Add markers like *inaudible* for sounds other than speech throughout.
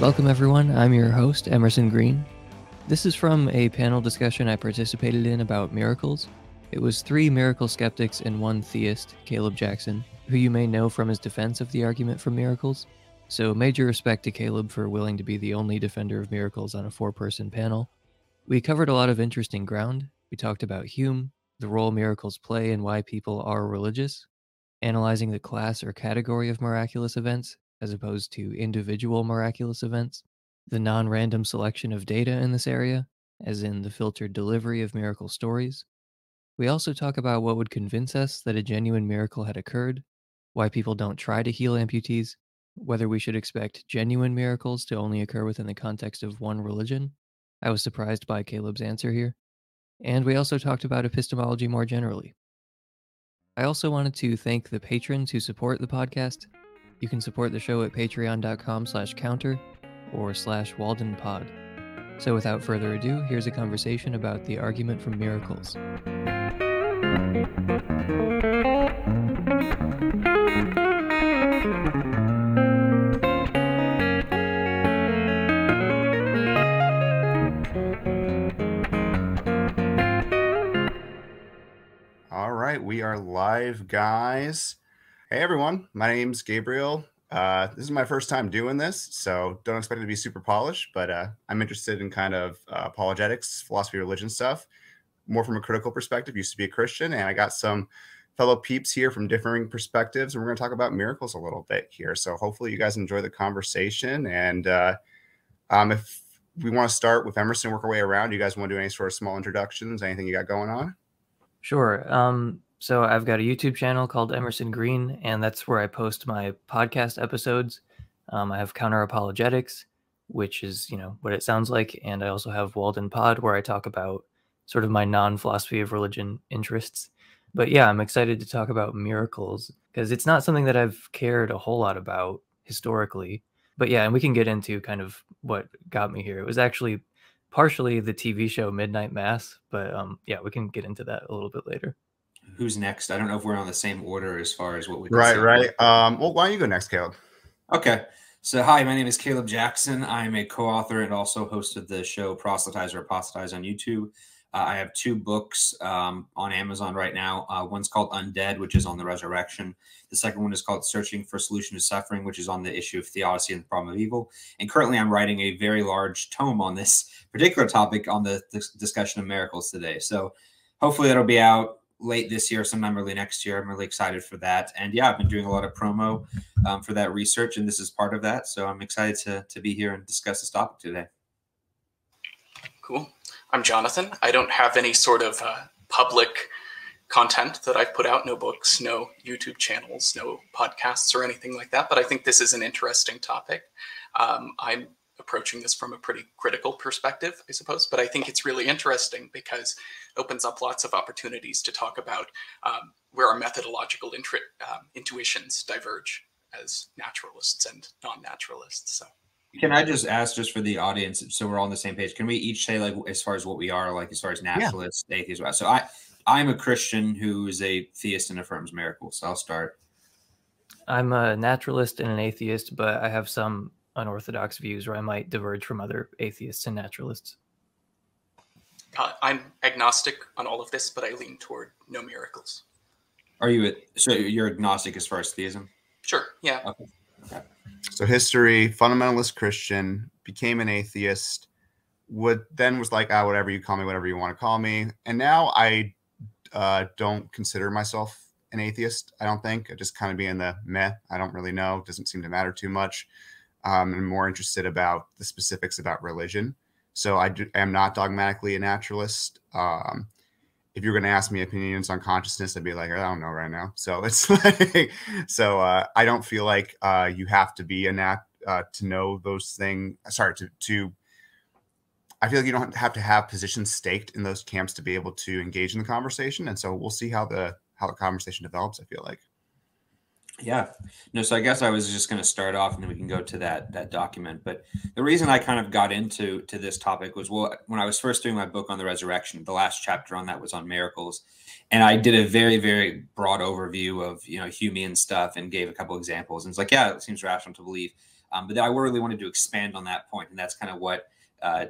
Welcome, everyone. I'm your host, Emerson Green. This is from a panel discussion I participated in about miracles. It was three miracle skeptics and one theist, Caleb Jackson, who you may know from his defense of the argument for miracles. So, major respect to Caleb for willing to be the only defender of miracles on a four person panel. We covered a lot of interesting ground. We talked about Hume, the role miracles play and why people are religious, analyzing the class or category of miraculous events, as opposed to individual miraculous events, the non random selection of data in this area, as in the filtered delivery of miracle stories. We also talk about what would convince us that a genuine miracle had occurred, why people don't try to heal amputees, whether we should expect genuine miracles to only occur within the context of one religion. I was surprised by Caleb's answer here. And we also talked about epistemology more generally. I also wanted to thank the patrons who support the podcast you can support the show at patreon.com slash counter or slash waldenpod. So without further ado, here's a conversation about the argument from miracles. All right, we are live, guys. Hey everyone, my name's Gabriel. Uh, this is my first time doing this, so don't expect it to be super polished, but uh, I'm interested in kind of uh, apologetics, philosophy, religion stuff, more from a critical perspective. Used to be a Christian, and I got some fellow peeps here from differing perspectives, and we're going to talk about miracles a little bit here. So hopefully you guys enjoy the conversation. And uh, um, if we want to start with Emerson, work our way around, you guys want to do any sort of small introductions, anything you got going on? Sure. Um, so I've got a YouTube channel called Emerson Green, and that's where I post my podcast episodes. Um, I have Counter Apologetics, which is you know what it sounds like, and I also have Walden Pod, where I talk about sort of my non-philosophy of religion interests. But yeah, I'm excited to talk about miracles because it's not something that I've cared a whole lot about historically. But yeah, and we can get into kind of what got me here. It was actually partially the TV show Midnight Mass, but um, yeah, we can get into that a little bit later who's next? I don't know if we're on the same order as far as what we. Right, right. Um, well, why don't you go next, Caleb? Okay. So, hi, my name is Caleb Jackson. I'm a co-author and also host of the show Proselytize or Apostatize on YouTube. Uh, I have two books um, on Amazon right now. Uh, one's called Undead, which is on the resurrection. The second one is called Searching for Solution to Suffering, which is on the issue of theodicy and the problem of evil. And currently, I'm writing a very large tome on this particular topic on the, the discussion of miracles today. So, hopefully, that'll be out late this year, sometime early next year. I'm really excited for that. And yeah, I've been doing a lot of promo um, for that research, and this is part of that. So I'm excited to, to be here and discuss this topic today. Cool. I'm Jonathan. I don't have any sort of uh, public content that I've put out no books, no YouTube channels, no podcasts, or anything like that. But I think this is an interesting topic. Um, I'm approaching this from a pretty critical perspective, I suppose. But I think it's really interesting because it opens up lots of opportunities to talk about um, where our methodological um, intuitions diverge as naturalists and non-naturalists. So. Can I just ask, just for the audience, so we're all on the same page? Can we each say, like, as far as what we are, like, as far as naturalists, yeah. atheists? So I, I'm a Christian who is a theist and affirms miracles. So I'll start. I'm a naturalist and an atheist, but I have some unorthodox views where I might diverge from other atheists and naturalists. Uh, I'm agnostic on all of this, but I lean toward no miracles. Are you so you're agnostic as far as theism? Sure. Yeah. Okay. okay. So history, fundamentalist Christian, became an atheist. Would then was like, ah, whatever you call me, whatever you want to call me, and now I uh, don't consider myself an atheist. I don't think I just kind of be in the meh. I don't really know. Doesn't seem to matter too much um, and more interested about the specifics about religion. So I do, am not dogmatically a naturalist. Um, if you're going to ask me opinions on consciousness, I'd be like, I don't know right now. So *laughs* it's like, so uh, I don't feel like uh, you have to be a nat uh, to know those things. Sorry, to to. I feel like you don't have to have positions staked in those camps to be able to engage in the conversation, and so we'll see how the how the conversation develops. I feel like. Yeah. No, so I guess I was just going to start off and then we can go to that that document. But the reason I kind of got into to this topic was well when I was first doing my book on the resurrection, the last chapter on that was on miracles. And I did a very, very broad overview of, you know, Humean stuff and gave a couple examples. And it's like, yeah, it seems rational to believe. Um, but I really wanted to expand on that point, and that's kind of what uh,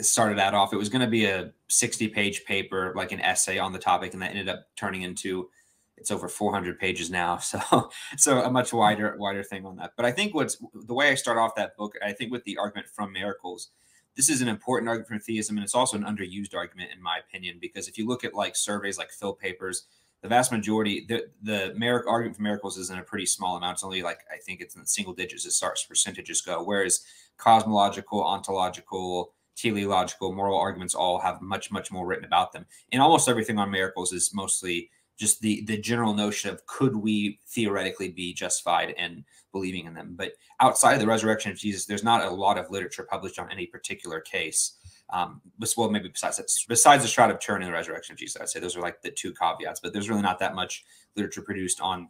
started that off. It was going to be a 60 page paper, like an essay on the topic, and that ended up turning into it's over 400 pages now. *laughs* So, so a much wider, wider thing on that. But I think what's the way I start off that book, I think with the argument from miracles, this is an important argument for theism, and it's also an underused argument in my opinion, because if you look at like surveys like Phil Papers, the vast majority, the the miracle argument for miracles is in a pretty small amount. It's only like I think it's in the single digits as far as percentages go. Whereas cosmological, ontological, teleological, moral arguments all have much, much more written about them. And almost everything on miracles is mostly just the the general notion of could we theoretically be justified in believing in them. But outside of the resurrection of jesus there's not a lot of literature published on any particular case. Um well maybe besides besides the shroud of turin and the resurrection of jesus i'd say those are like the two caveats but there's really not that much literature produced on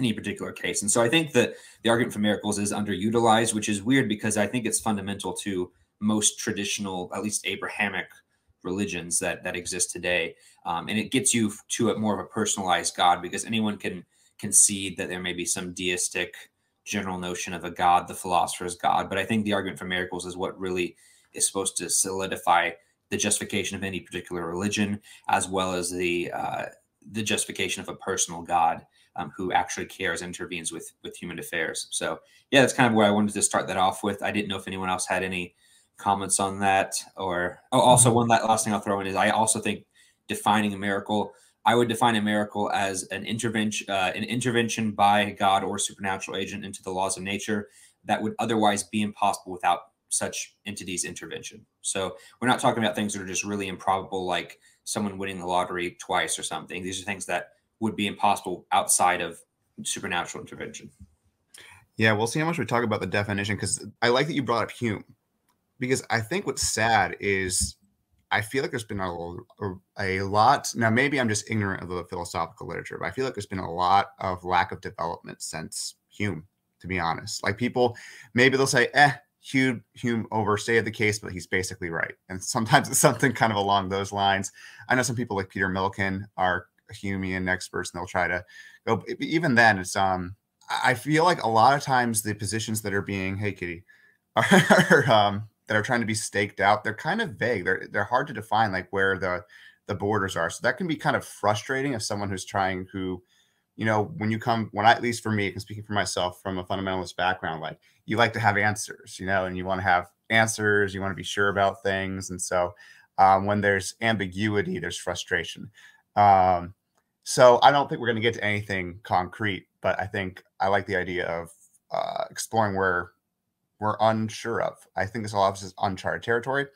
any particular case. And so i think that the argument for miracles is underutilized which is weird because i think it's fundamental to most traditional at least abrahamic religions that that exist today, um, and it gets you to a more of a personalized God because anyone can concede that there may be some deistic general notion of a God, the philosopher's God. But I think the argument for miracles is what really is supposed to solidify the justification of any particular religion, as well as the uh, the justification of a personal God um, who actually cares, intervenes with with human affairs. So yeah, that's kind of where I wanted to start that off with. I didn't know if anyone else had any comments on that or oh, also mm-hmm. one last thing i'll throw in is i also think defining a miracle. I would define a miracle as an intervention uh, an intervention by god or supernatural agent into the laws of nature that would otherwise be impossible without such entities intervention. So we're not talking about things that are just really improbable like someone winning the lottery twice or something. These are things that would be impossible outside of supernatural intervention. Yeah we'll see how much we talk about the definition because i like that you brought up hume because I think what's sad is I feel like there's been a, a, lot. Now, maybe I'm just ignorant of the philosophical literature, but I feel like there's been a lot of lack of development since Hume, to be honest. Like people, maybe they'll say, eh, Hume, Hume overstated the case, but he's basically right. And sometimes it's *laughs* something kind of along those lines. I know some people like Peter Millican are Humean experts, and they'll try to go. Even then, it's um, I feel like a lot of times the positions that are being, hey, Kitty, are, *laughs* are um, that are trying to be staked out, they're kind of vague. They're they're hard to define like where the the borders are. So that can be kind of frustrating as someone who's trying who, you know, when you come when I at least for me, and speaking for myself from a fundamentalist background, like you like to have answers, you know, and you want to have answers, you want to be sure about things. And so um, when there's ambiguity, there's frustration. Um, so I don't think we're going to get to anything concrete, but I think I like the idea of uh, exploring where we're unsure of. I think this all is uncharted territory.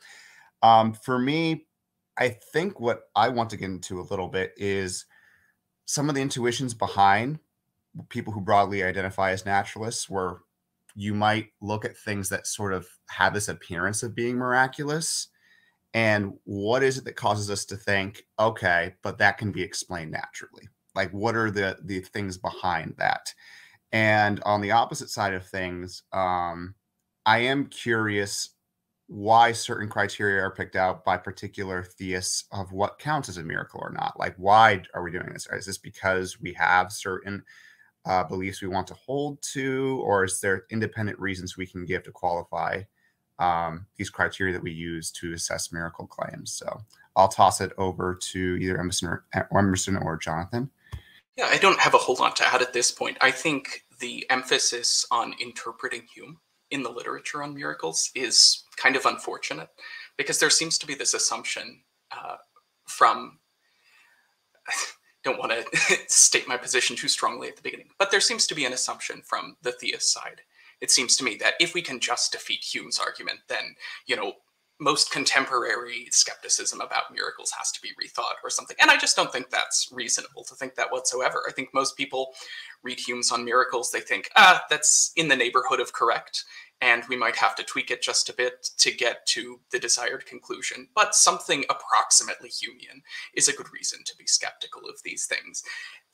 Um, for me, I think what I want to get into a little bit is some of the intuitions behind people who broadly identify as naturalists, where you might look at things that sort of have this appearance of being miraculous. And what is it that causes us to think, okay, but that can be explained naturally? Like, what are the the things behind that? And on the opposite side of things, um, I am curious why certain criteria are picked out by particular theists of what counts as a miracle or not. Like, why are we doing this? Is this because we have certain uh, beliefs we want to hold to, or is there independent reasons we can give to qualify um, these criteria that we use to assess miracle claims? So I'll toss it over to either Emerson or, Emerson or Jonathan. Yeah, I don't have a whole lot to add at this point. I think the emphasis on interpreting Hume in the literature on miracles is kind of unfortunate because there seems to be this assumption uh, from *laughs* don't want to *laughs* state my position too strongly at the beginning, but there seems to be an assumption from the theist side. It seems to me that if we can just defeat Hume's argument, then you know most contemporary skepticism about miracles has to be rethought or something. And I just don't think that's reasonable to think that whatsoever. I think most people read Hume's on miracles, they think, ah, that's in the neighborhood of correct, and we might have to tweak it just a bit to get to the desired conclusion. But something approximately Humean is a good reason to be skeptical of these things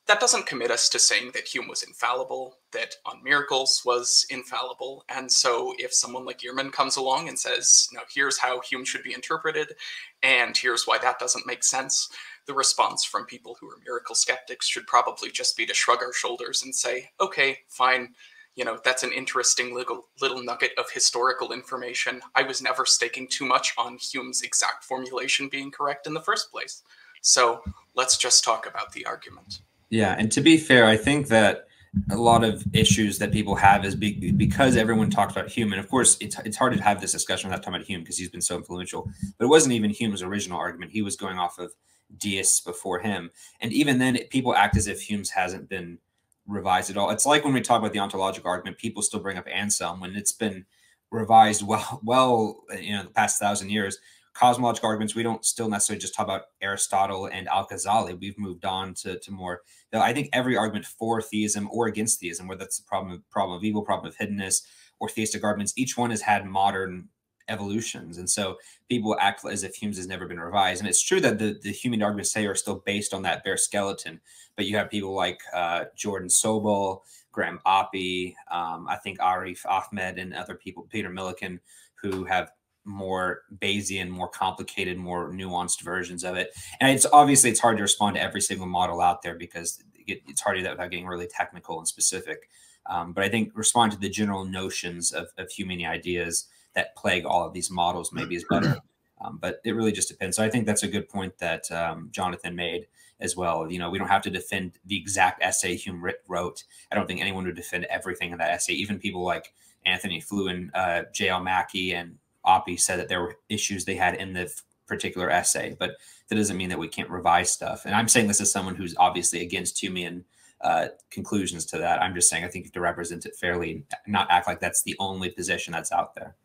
that doesn't commit us to saying that Hume was infallible, that on miracles was infallible. And so if someone like Earman comes along and says, now here's how Hume should be interpreted, and here's why that doesn't make sense, the response from people who are miracle skeptics should probably just be to shrug our shoulders and say, okay, fine, you know, that's an interesting little little nugget of historical information. I was never staking too much on Hume's exact formulation being correct in the first place. So let's just talk about the argument. Yeah, and to be fair, I think that a lot of issues that people have is be, because everyone talks about Hume, and of course, it's it's hard to have this discussion without talking about Hume because he's been so influential. But it wasn't even Hume's original argument; he was going off of deists before him, and even then, people act as if Hume's hasn't been revised at all. It's like when we talk about the ontological argument, people still bring up Anselm when it's been revised well, well, you know, the past thousand years. Cosmological arguments, we don't still necessarily just talk about Aristotle and Al Ghazali. We've moved on to, to more. I think every argument for theism or against theism, whether that's the problem problem of evil, problem of hiddenness, or theistic arguments, each one has had modern evolutions. And so people act as if Hume's has never been revised. And it's true that the, the Humean arguments say are still based on that bare skeleton, but you have people like uh, Jordan Sobel, Graham Oppy, um, I think Arif Ahmed, and other people, Peter Millican, who have more Bayesian, more complicated, more nuanced versions of it. And it's obviously it's hard to respond to every single model out there because it, it's hard to do that without getting really technical and specific. Um, but I think respond to the general notions of, of Humean ideas that plague all of these models maybe is better. *clears throat* Um, but it really just depends. So I think that's a good point that um, Jonathan made as well. You know, we don't have to defend the exact essay Hume wrote. I don't think anyone would defend everything in that essay. Even people like Antony Flew and uh, J.L. Mackie and Oppy said that there were issues they had in the particular essay, but that doesn't mean that we can't revise stuff. And I'm saying this as someone who's obviously against Humean uh, conclusions to that. I'm just saying I think you have to represent it fairly, not act like that's the only position that's out there.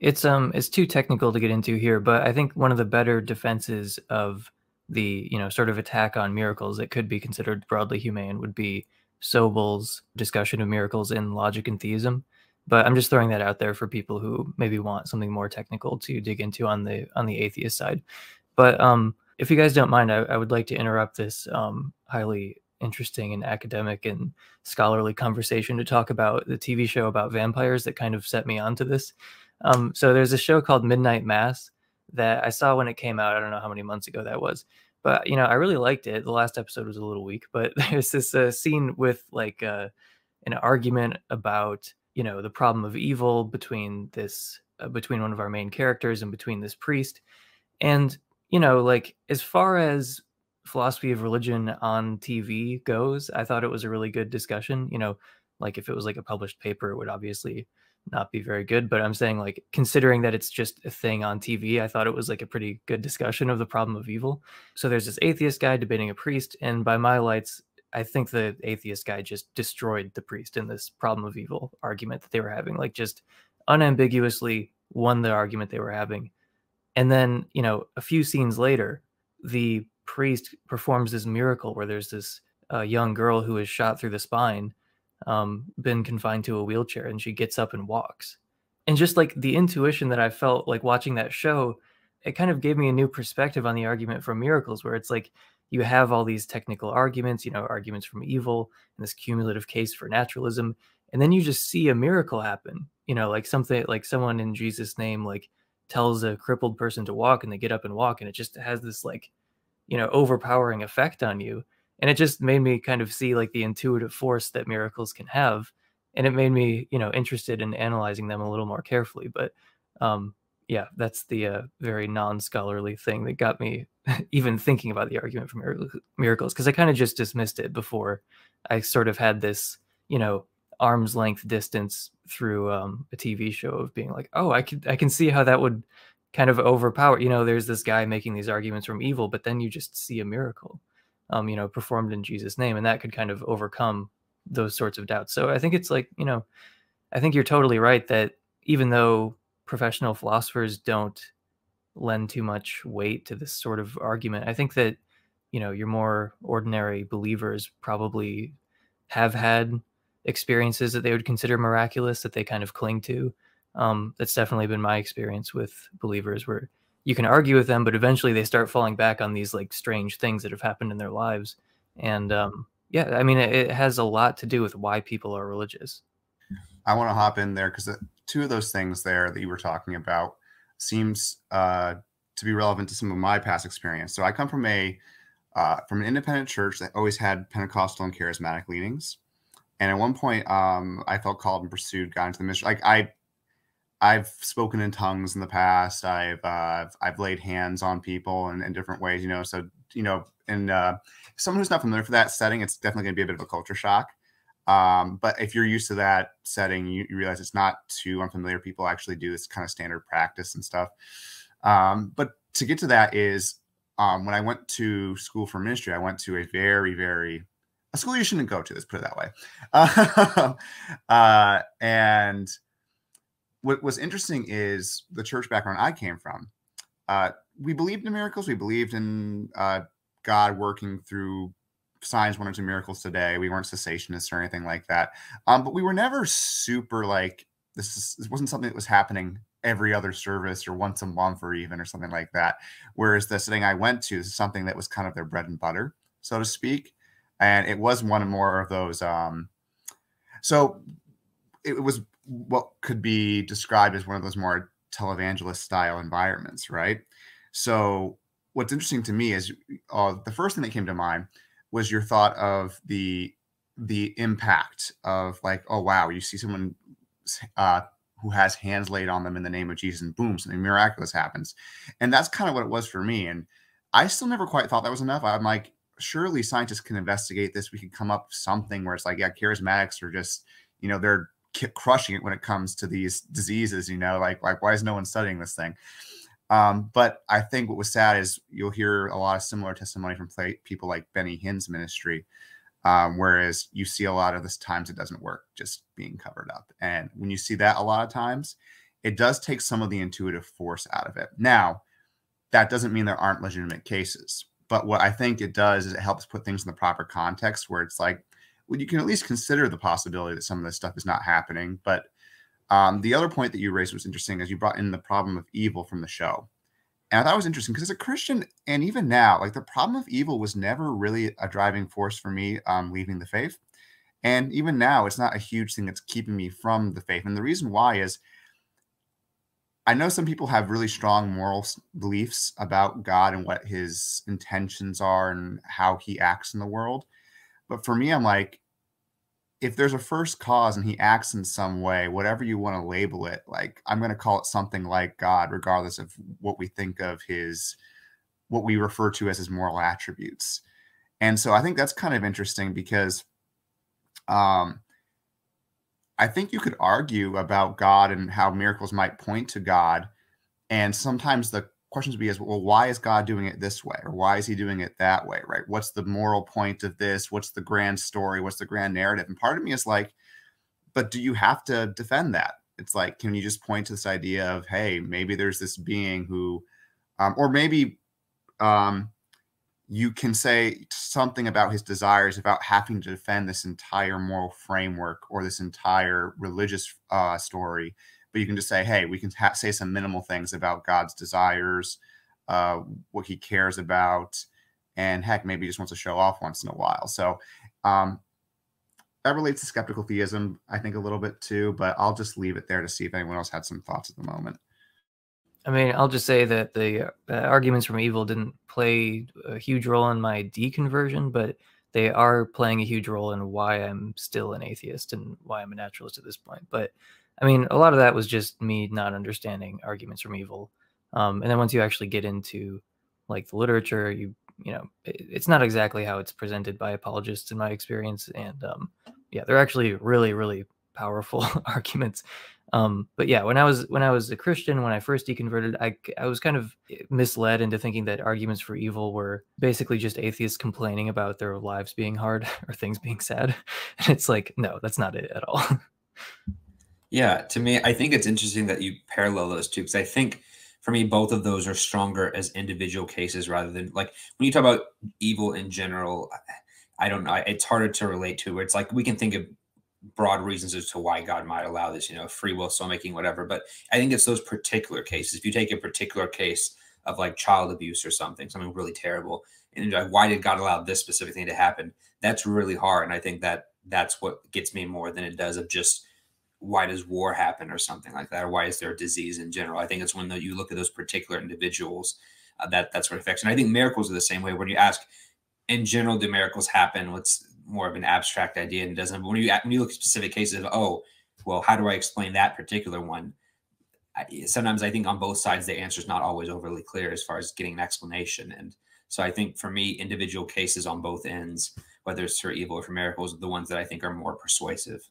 It's um it's too technical to get into here, but I think one of the better defenses of the you know sort of attack on miracles that could be considered broadly Humean would be Sobel's discussion of miracles in logic and theism. But I'm just throwing that out there for people who maybe want something more technical to dig into on the on the atheist side. But um, if you guys don't mind, I, I would like to interrupt this um, highly interesting and academic and scholarly conversation to talk about the TV show about vampires that kind of set me onto this. Um, so there's a show called Midnight Mass that I saw when it came out. I don't know how many months ago that was, but you know I really liked it. The last episode was a little weak, but *laughs* there's this uh, scene with like uh, an argument about you know the problem of evil between this uh, between one of our main characters and between this priest, and you know like as far as philosophy of religion on TV goes, I thought it was a really good discussion. You know, like if it was like a published paper, it would obviously not be very good. But I'm saying like considering that it's just a thing on TV, I thought it was like a pretty good discussion of the problem of evil. So there's this atheist guy debating a priest, and by my lights, I think the atheist guy just destroyed the priest in this problem of evil argument that they were having, like just unambiguously won the argument they were having. And then, you know, a few scenes later, the priest performs this miracle where there's this uh, young girl who is shot through the spine, um, been confined to a wheelchair, and she gets up and walks. And just like the intuition that I felt like watching that show, it kind of gave me a new perspective on the argument for miracles, where it's like you have all these technical arguments, you know, arguments from evil and this cumulative case for naturalism, and then you just see a miracle happen, you know, like something like someone in Jesus' name, like tells a crippled person to walk and they get up and walk, and it just has this like you know overpowering effect on you and it just made me kind of see like the intuitive force that miracles can have and it made me you know interested in analyzing them a little more carefully but um yeah that's the uh, very non-scholarly thing that got me *laughs* even thinking about the argument for miracles because i kind of just dismissed it before i sort of had this you know arm's length distance through um, a tv show of being like oh i could i can see how that would kind of overpower you know there's this guy making these arguments from evil but then you just see a miracle um you know performed in jesus name and that could kind of overcome those sorts of doubts. So i think it's like you know i think you're totally right that even though professional philosophers don't lend too much weight to this sort of argument i think that you know your more ordinary believers probably have had experiences that they would consider miraculous that they kind of cling to um, that's definitely been my experience with believers where you can argue with them, but eventually they start falling back on these like strange things that have happened in their lives. And um, yeah, I mean, it, it, has a lot to do with why people are religious. I want to hop in there because two of those things there that you were talking about seems uh, to be relevant to some of my past experience. So I come from a uh, from an independent church that always had Pentecostal and charismatic leanings. And at one point, um, I felt called and pursued, got into the mission. Like I, I've spoken in tongues in the past. I've uh, I've laid hands on people in, in different ways. You know, so you know, and uh, someone who's not familiar for that setting, it's definitely going to be a bit of a culture shock. Um, but if you're used to that setting, you, you, realize it's not too unfamiliar. People actually do this kind of standard practice and stuff. Um, but to get to that is um, when I went to school for ministry, I went to a very, very a school you shouldn't go to. Let's put it that way. *laughs* uh, and what was interesting is the church background I came from. Uh, we believed in miracles. We believed in uh, God working through signs, wonders, and miracles today. We weren't cessationists or anything like that. Um, but we were never super like this. Is, this wasn't something that was happening every other service or once a month or even or something like that. Whereas the setting I went to is something that was kind of their bread and butter, so to speak. And it was one of more of those. Um, so it was what could be described as one of those more televangelist style environments, right? So what's interesting to me is uh, the first thing that came to mind was your thought of the the impact of like, oh wow, you see someone uh, who has hands laid on them in the name of Jesus, and boom, something miraculous happens, and that's kind of what it was for me. And I still never quite thought that was enough. I'm like, surely scientists can investigate this. We can come up with something where it's like, yeah, charismatics are just, you know, they're crushing it when it comes to these diseases. You know, like like why is no one studying this thing? Um, but I think what was sad is you'll hear a lot of similar testimony from play, people like Benny Hinn's ministry, um, whereas you see a lot of this times it doesn't work, just being covered up. And when you see that a lot of times, it does take some of the intuitive force out of it. Now, that doesn't mean there aren't legitimate cases, but what I think it does is it helps put things in the proper context where it's like, well, you can at least consider the possibility that some of this stuff is not happening, but um, the other point that you raised was interesting as you brought in the problem of evil from the show. And I thought it was interesting because as a Christian, and even now, like the problem of evil was never really a driving force for me um, leaving the faith. And even now, it's not a huge thing that's keeping me from the faith. And the reason why is I know some people have really strong moral beliefs about God and what his intentions are and how he acts in the world. But for me, I'm like, if there's a first cause and he acts in some way, whatever you want to label it, like I'm going to call it something like God, regardless of what we think of his, what we refer to as his moral attributes. And so I think that's kind of interesting because um, I think you could argue about God and how miracles might point to God. And sometimes the questions would be as well why is god doing it this way? Or why is he doing it that way right? What's the moral point of this? What's the grand story? What's the grand narrative? And part of me is like but do you have to defend that? It's like can you just point to this idea of hey maybe there's this being who um, or maybe um, you can say something about his desires without having to defend this entire moral framework or this entire religious uh, story but you can just say, hey, we can ha- say some minimal things about God's desires, uh, what he cares about, and heck, maybe he just wants to show off once in a while. So um, that relates to skeptical theism, I think, a little bit too, but I'll just leave it there to see if anyone else had some thoughts at the moment. I mean, I'll just say that the uh, arguments from evil didn't play a huge role in my deconversion, but they are playing a huge role in why I'm still an atheist and why I'm a naturalist at this point. But I mean, a lot of that was just me not understanding arguments from evil. Um, and then once you actually get into like the literature, you you know, it, it's not exactly how it's presented by apologists in my experience. And um, yeah, they're actually really, really powerful *laughs* arguments. Um, but yeah, when I was when I was a Christian, when I first deconverted, I I was kind of misled into thinking that arguments for evil were basically just atheists complaining about their lives being hard *laughs* or things being sad. *laughs* And it's like, no, that's not it at all. Yeah, to me, I think it's interesting that you parallel those two because I think for me, both of those are stronger as individual cases rather than like when you talk about evil in general. I don't know. It's harder to relate to. Where it's like we can think of broad reasons as to why God might allow this, you know, free will, soul making, whatever. But I think it's those particular cases. If you take a particular case of like child abuse or something, something really terrible, and like, why did God allow this specific thing to happen? That's really hard. And I think that that's what gets me more than it does of just why does war happen or something like that or why is there a disease in general i think it's when the, you look at those particular individuals uh, that that's what affects and i think miracles are the same way when you ask in general do miracles happen what's more of an abstract idea and doesn't. But when you when you look at specific cases of oh, well, how do I explain that particular one? I, sometimes I think on both sides the answer is not always overly clear as far as getting an explanation. And so I think for me, individual cases on both ends, whether it's for evil or for miracles, are the ones that I think are more persuasive.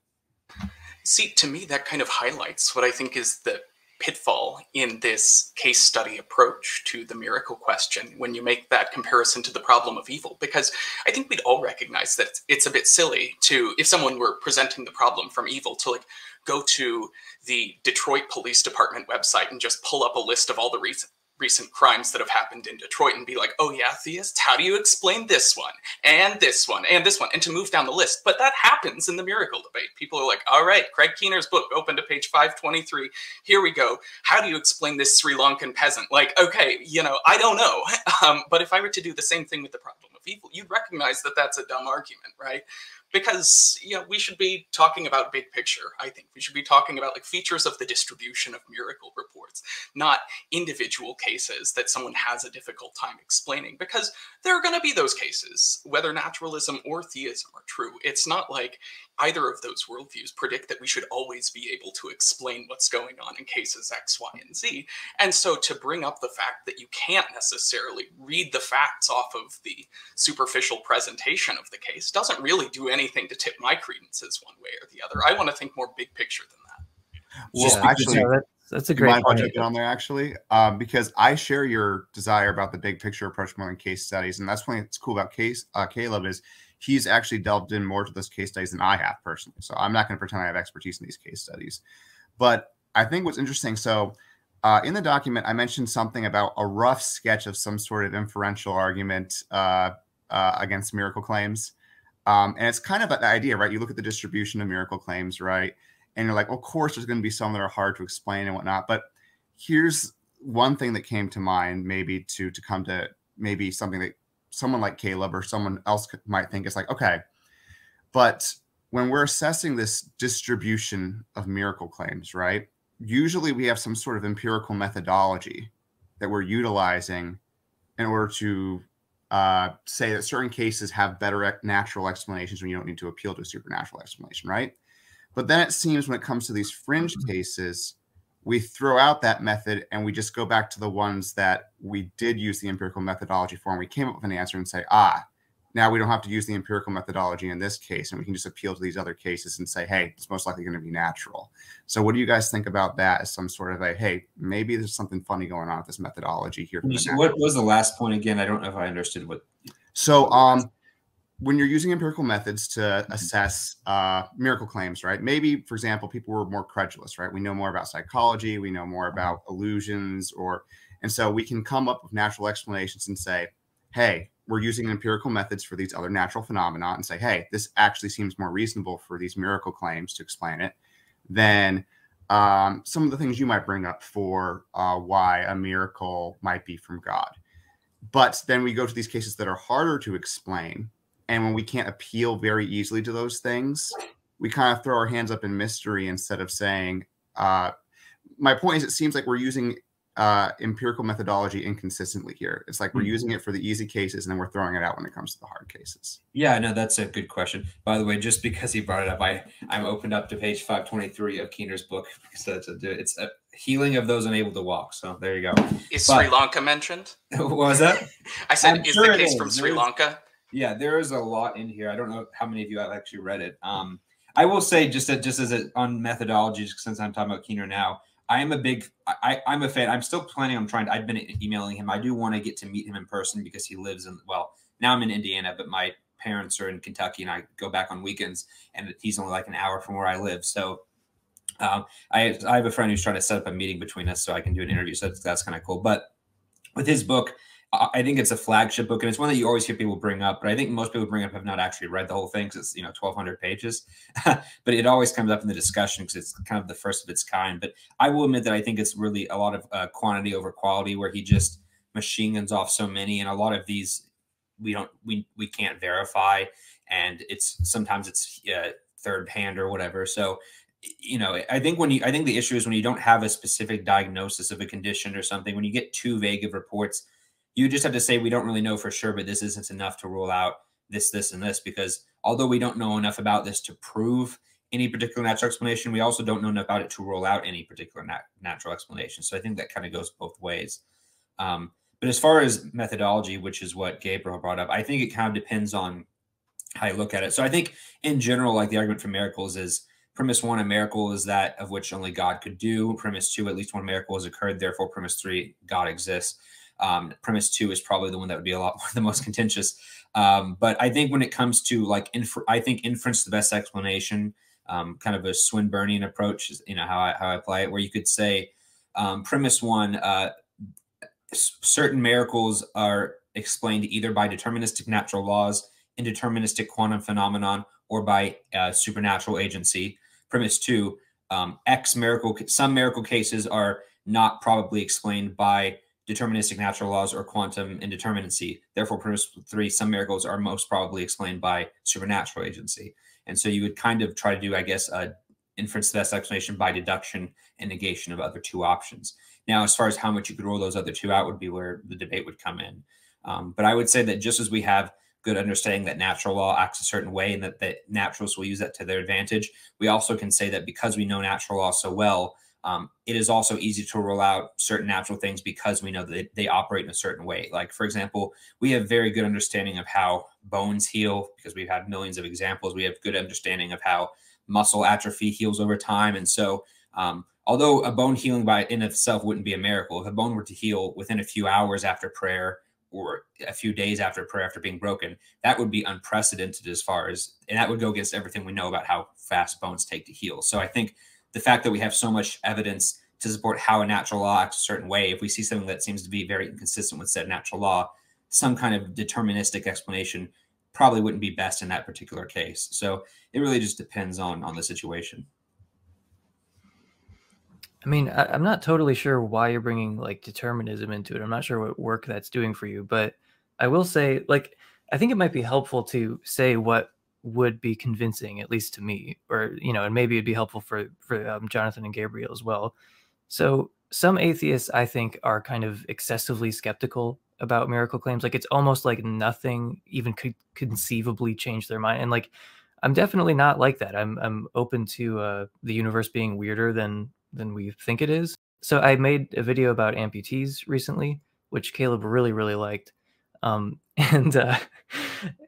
See, to me, that kind of highlights what I think is the pitfall in this case study approach to the miracle question when you make that comparison to the problem of evil because i think we'd all recognize that it's a bit silly to if someone were presenting the problem from evil to like go to the detroit police department website and just pull up a list of all the recent recent crimes that have happened in Detroit and be like, oh yeah, theists, how do you explain this one and this one and this one and to move down the list? But that happens in the miracle debate. People are like, all right, Craig Keener's book, open to page 523. Here we go. How do you explain this Sri Lankan peasant? Like, okay, you know, I don't know. *laughs* Um, but if I were to do the same thing with the problem of evil, you'd recognize that that's a dumb argument, right? Because know we should be talking about big picture i think. We should be talking about like features of the distribution of miracle reports not individual cases that someone has a difficult time explaining because there are going to be those cases whether naturalism or theism are true. It's not like either of those worldviews predict that we should always be able to explain what's going on in cases X, Y, and Z. And so to bring up the fact that you can't necessarily read the facts off of the superficial presentation of the case doesn't really do anything to tip my credences one way or the other. I want to think more big picture than that. Well, Yeah, actually, that's, that's a great mind point. jump in on there actually, um, because I share your desire about the big picture approach more than case studies, and that's what's cool about case uh, Caleb is he's actually delved in more to those case studies than I have personally. So I'm not going to pretend I have expertise in these case studies, but I think what's interesting. So uh, in the document, I mentioned something about a rough sketch of some sort of inferential argument uh, uh, against miracle claims. Um, and it's kind of the idea, right? You look at the distribution of miracle claims, right? And you're like, well, of course, there's going to be some that are hard to explain and whatnot. But here's one thing that came to mind, maybe to to come to maybe something that someone like Caleb or someone else might think it's like, okay, but when we're assessing this distribution of miracle claims, right? Usually we have some sort of empirical methodology that we're utilizing in order to uh, say that certain cases have better natural explanations when you don't need to appeal to a supernatural explanation, right? But then it seems when it comes to these fringe cases, we throw out that method and we just go back to the ones that we did use the empirical methodology for and we came up with an answer and say, ah, now we don't have to use the empirical methodology in this case and we can just appeal to these other cases and say, hey, it's most likely going to be natural. So what do you guys think about that as some sort of a, hey, maybe there's something funny going on with this methodology here? the what was the last point again? I don't know if I understood what. So, um, when you're using empirical methods to assess uh, miracle claims, right? Maybe, for example, people were more credulous, right? We know more about psychology, we know more about illusions, or and so we can come up with natural explanations and say, hey, we're using empirical methods for these other natural phenomena, and say, hey, this actually seems more reasonable for these miracle claims to explain it than um, some of the things you might bring up for uh, why a miracle might be from God. But then we go to these cases that are harder to explain. And when we can't appeal very easily to those things, we kind of throw our hands up in mystery instead of saying, uh, my point is, it seems like we're using uh, empirical methodology inconsistently here. It's like we're Mhm. using it for the easy cases and then we're throwing it out when it comes to the hard cases. Yeah, no, that's a good question. By the way, just because he brought it up, I I'm opened up to page 523 of Keener's book *laughs* because that's a, it's a healing of those unable to walk. So there you go. Is But- Sri Lanka mentioned? *laughs* what was that? *laughs* I said, I'm is sure the case is. from Sri Lanka? Yeah, there is a lot in here. I don't know how many of you have actually read it. Um, I will say just that, just as a, on methodology, since I'm talking about Keener now, I am a big, I, I'm a fan. I'm still planning on trying. To, I've been emailing him. I do want to get to meet him in person because he lives in. Well, now I'm in Indiana, but my parents are in Kentucky, and I go back on weekends, and he's only like an hour from where I live. So. Um, I, I have a friend who's trying to set up a meeting between us so I can do an interview. So that's, that's kind of cool. But with his book, I think it's a flagship book, and it's one that you always hear people bring up. But I think most people bring up have not actually read the whole thing because it's you know twelve hundred pages. *laughs* but it always comes up in the discussion because it's kind of the first of its kind. But I will admit that I think it's really a lot of uh, quantity over quality, where he just machine guns off so many, and a lot of these we don't we we can't verify, and it's sometimes it's uh, third hand or whatever. So you know i think when you i think the issue is when you don't have a specific diagnosis of a condition or something when you get too vague of reports you just have to say we don't really know for sure but this isn't enough to rule out this, this, and this. Because although we don't know enough about this to prove any particular natural explanation, we also don't know enough about it to rule out any particular nat- natural explanation. So I think that kind of goes both ways. Um, but as far as methodology, which is what Gabriel brought up, I think it kind of depends on how you look at it. So I think in general, like the argument for miracles is premise one, a miracle is that of which only God could do. Premise two, at least one miracle has occurred. Therefore, premise three, God exists. Um, premise two is probably the one that would be a lot *laughs* more the most contentious. Um, but I think when it comes to like, I think inference the best explanation. Um, kind of a Swinburnian approach is you know how I how I apply it, where you could say um, premise one, uh, certain miracles are explained either by deterministic natural laws, indeterministic quantum phenomenon, or by uh, supernatural agency. Premise two, um, X miracle, some miracle cases are not probably explained by deterministic natural laws or quantum indeterminacy. Therefore, principle three, some miracles are most probably explained by supernatural agency. And so you would kind of try to do, I guess, a inference best explanation by deduction and negation of other two options. Now, as far as how much you could rule those other two out would be where the debate would come in. Um, but I would say that just as we have good understanding that natural law acts a certain way and that, that naturalists will use that to their advantage, we also can say that because we know natural law so well, um, it is also easy to roll out certain natural things because we know that they operate in a certain way. Like, for example, we have very good understanding of how bones heal because we've had millions of examples. We have good understanding of how muscle atrophy heals over time. And so, um, although a bone healing by in itself wouldn't be a miracle, if a bone were to heal within a few hours after prayer or a few days after prayer after being broken, that would be unprecedented as far as, and that would go against everything we know about how fast bones take to heal. So I think the fact that we have so much evidence to support how a natural law acts a certain way, if we see something that seems to be very inconsistent with said natural law, some kind of deterministic explanation probably wouldn't be best in that particular case. So it really just depends on on the situation. I mean, I, am not totally sure why you're bringing like determinism into it. I'm not sure what work that's doing for you, but I will say, like, I think it might be helpful to say what would be convincing, at least to me, or you know, and maybe it'd be helpful for for um, Jonathan and Gabriel as well. So some atheists, I think, are kind of excessively skeptical about miracle claims. Like it's almost like nothing even could conceivably change their mind. And like, I'm definitely not like that. I'm I'm open to uh, the universe being weirder than than we think it is. So I made a video about amputees recently, which Caleb really really liked. Um, *laughs* and uh,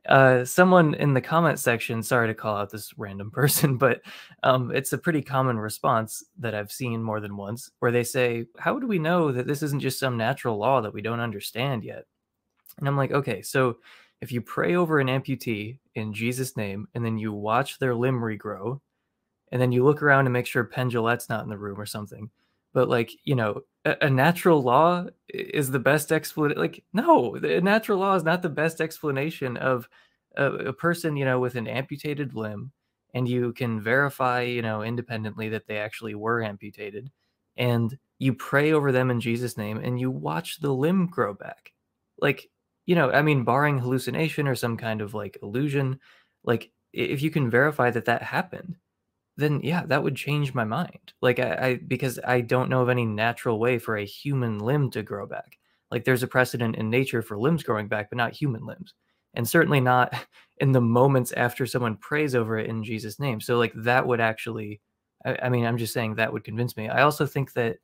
uh, someone in the comment section, sorry to call out this random *laughs* person, but um, it's a pretty common response that I've seen more than once, where they say, "How do we know that this isn't just some natural law that we don't understand yet?" And I'm like, okay, so if you pray over an amputee in Jesus' name, and then you watch their limb regrow, and then you look around and make sure Penn Jillette's not in the room or something, but like you know a, a natural law is the best explanation like no the natural law is not the best explanation of a, a, person you know with an amputated limb and you can verify you know independently that they actually were amputated and you pray over them in jesus name and you watch the limb grow back. Like you know i mean barring hallucination or some kind of like illusion like if you can verify that that happened then yeah, that would change my mind. Like I, I, because I don't know of any natural way for a human limb to grow back. Like there's a precedent in nature for limbs growing back, but not human limbs. And certainly not *laughs* in the moments after someone prays over it in Jesus' name. So like that would actually I, I mean, I'm just saying that would convince me. I also think that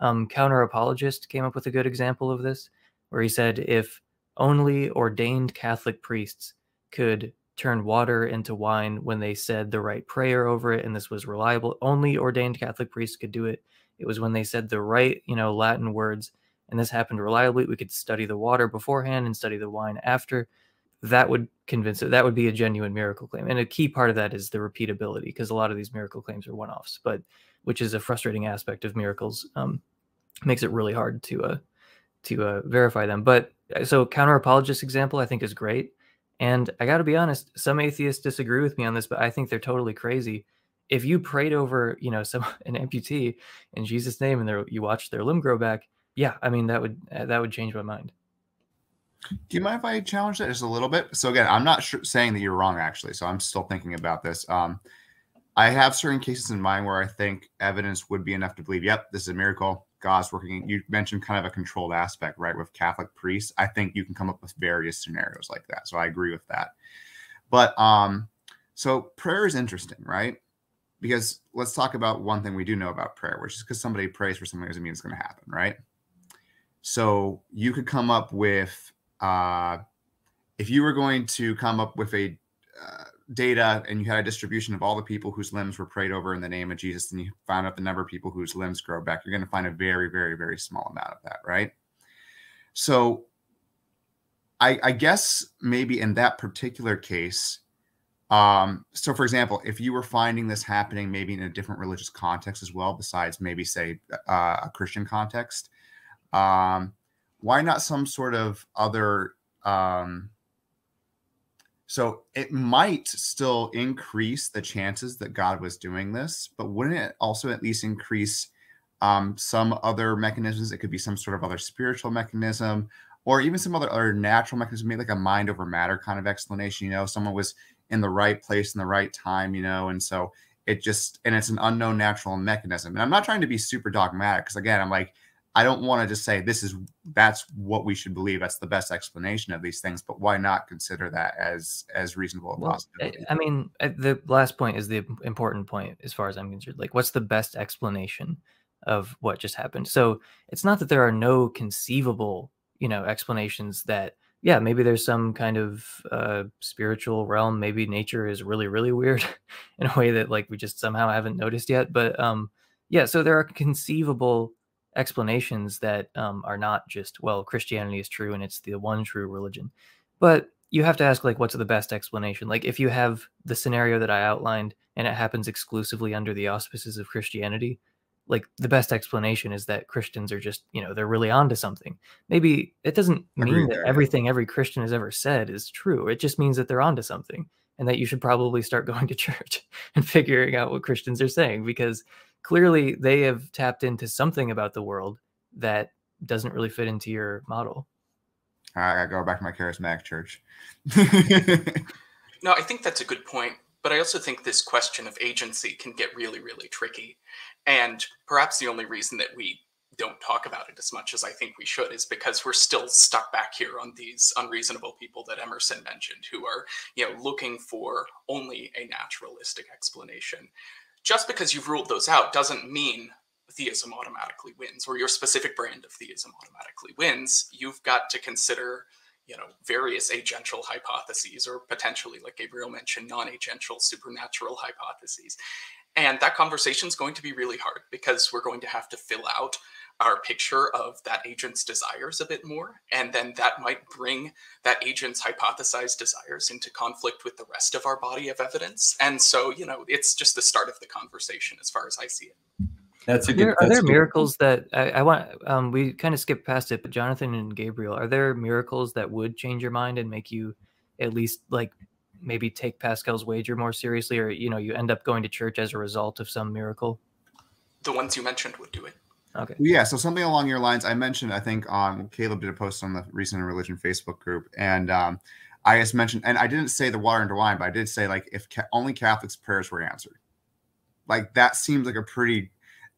um, counter apologist came up with a good example of this, where he said if only ordained Catholic priests could turn water into wine when they said the right prayer over it and this was reliable. Only ordained catholic priests could do it. It was when they said the right you know latin words and this happened reliably we could study the water beforehand and study the wine after. That would convince it that would be a genuine miracle claim and a key part of that is the repeatability because a lot of these miracle claims are one-offs but which is a frustrating aspect of miracles um, makes it really hard to uh, to uh, verify them but uh, so counter apologist example i think is great and I got to be honest, some atheists disagree with me on this, but I think they're totally crazy. If you prayed over, you know, *laughs* some an amputee in Jesus' name and you watched their limb grow back, yeah, I mean that would uh, that would change my mind. Do you mind if I challenge that just a little bit? So again, I'm not sure, saying that you're wrong actually. So I'm still thinking about this. Um, I have certain cases in mind where I think evidence would be enough to believe, yep, this is a miracle. God's working. You mentioned kind of a controlled aspect, right? With Catholic priests, I think you can come up with various scenarios like that. So I agree with that. But um, so prayer is interesting, right? Because let's talk about one thing we do know about prayer, which is because somebody prays for something doesn't mean it's going to happen, right? So you could come up with, uh, if you were going to come up with a uh, data and you had a distribution of all the people whose limbs were prayed over in the name of Jesus, and you found out the number of people whose limbs grow back, you're going to find a very, very, very small amount of that, right? So I, I guess maybe in that particular case, um, so for example, if you were finding this happening maybe in a different religious context as well, besides maybe say uh, a Christian context, um, why not some sort of other um, so it might still increase the chances that God was doing this, but wouldn't it also at least increase um, some other mechanisms? It could be some sort of other spiritual mechanism, or even some other, other natural mechanism, maybe like a mind over matter kind of explanation. You know, someone was in the right place in the right time, you know, and so it just and it's an unknown natural mechanism. And I'm not trying to be super dogmatic because again, I'm like I don't want to just say this is that's what we should believe. That's the best explanation of these things. But why not consider that as as reasonable well, possibility? I mean, the last point is the important point as far as I'm concerned. Like, what's the best explanation of what just happened? So it's not that there are no conceivable, you know, explanations that yeah, maybe there's some kind of uh, spiritual realm. Maybe nature is really, really weird *laughs* in a way that like we just somehow haven't noticed yet. But um, yeah, so there are conceivable explanations that um, are not just well christianity is true and it's the one true religion but you have to ask like what's the best explanation? Like if you have the scenario that i outlined and it happens exclusively under the auspices of christianity like the best explanation is that christians are just you know they're really onto something. Maybe it doesn't mean that everything every christian has ever said is true. It just means that they're onto something and that you should probably start *laughs* going to church and figuring out what christians are saying because clearly they have tapped into something about the world that doesn't really fit into your model. I gotta go back to my charismatic church. *laughs* no, I think that's a good point. But I also think this question of agency can get really, really tricky. And perhaps the only reason that we don't talk about it as much as I think we should is because we're still stuck back here on these unreasonable people that Emerson mentioned who are, you know, looking for only a naturalistic explanation just because you've ruled those out doesn't mean theism automatically wins or your specific brand of theism automatically wins. You've got to consider, you know, various agential hypotheses or potentially, like Gabriel mentioned, non-agential supernatural hypotheses. And that conversation is going to be really hard because we're going to have to fill out our picture of that agent's desires a bit more. And then that might bring that agent's hypothesized desires into conflict with the rest of our body of evidence. And so, you know, it's just the start of the conversation as far as I see it. That's a good. Are there, are there miracles that I, I want? Um, we kind of skipped past it, but Jonathan and Gabriel, are there miracles that would change your mind and make you at least like maybe take Pascal's wager more seriously, or you know, you end up going to church as a result of some miracle? The ones you mentioned would do it. Okay. Yeah. So something along your lines. I mentioned. I think on Caleb did a post on the recent Religion Facebook group, and um, I just mentioned, and I didn't say the water into wine, but I did say like if ca- only Catholics' prayers were answered, like that seems like a pretty.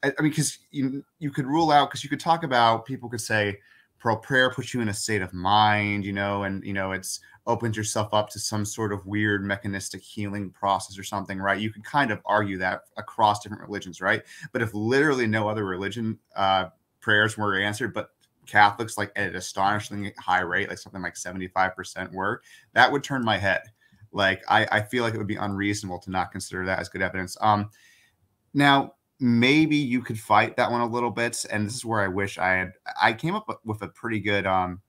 I, I mean, because you you could rule out because you could talk about people could say, "Pro prayer puts you in a state of mind," you know, and you know it's opens yourself up to some sort of weird mechanistic healing process or something, right? You can kind of argue that across different religions, right? But if literally no other religion uh, prayers were answered, but Catholics like at an astonishingly high rate, like something like 75% were, that would turn my head. Like I, I feel like it would be unreasonable to not consider that as good evidence. Um, now maybe you could fight that one a little bit, and this is where I wish I had. I came up with a pretty good um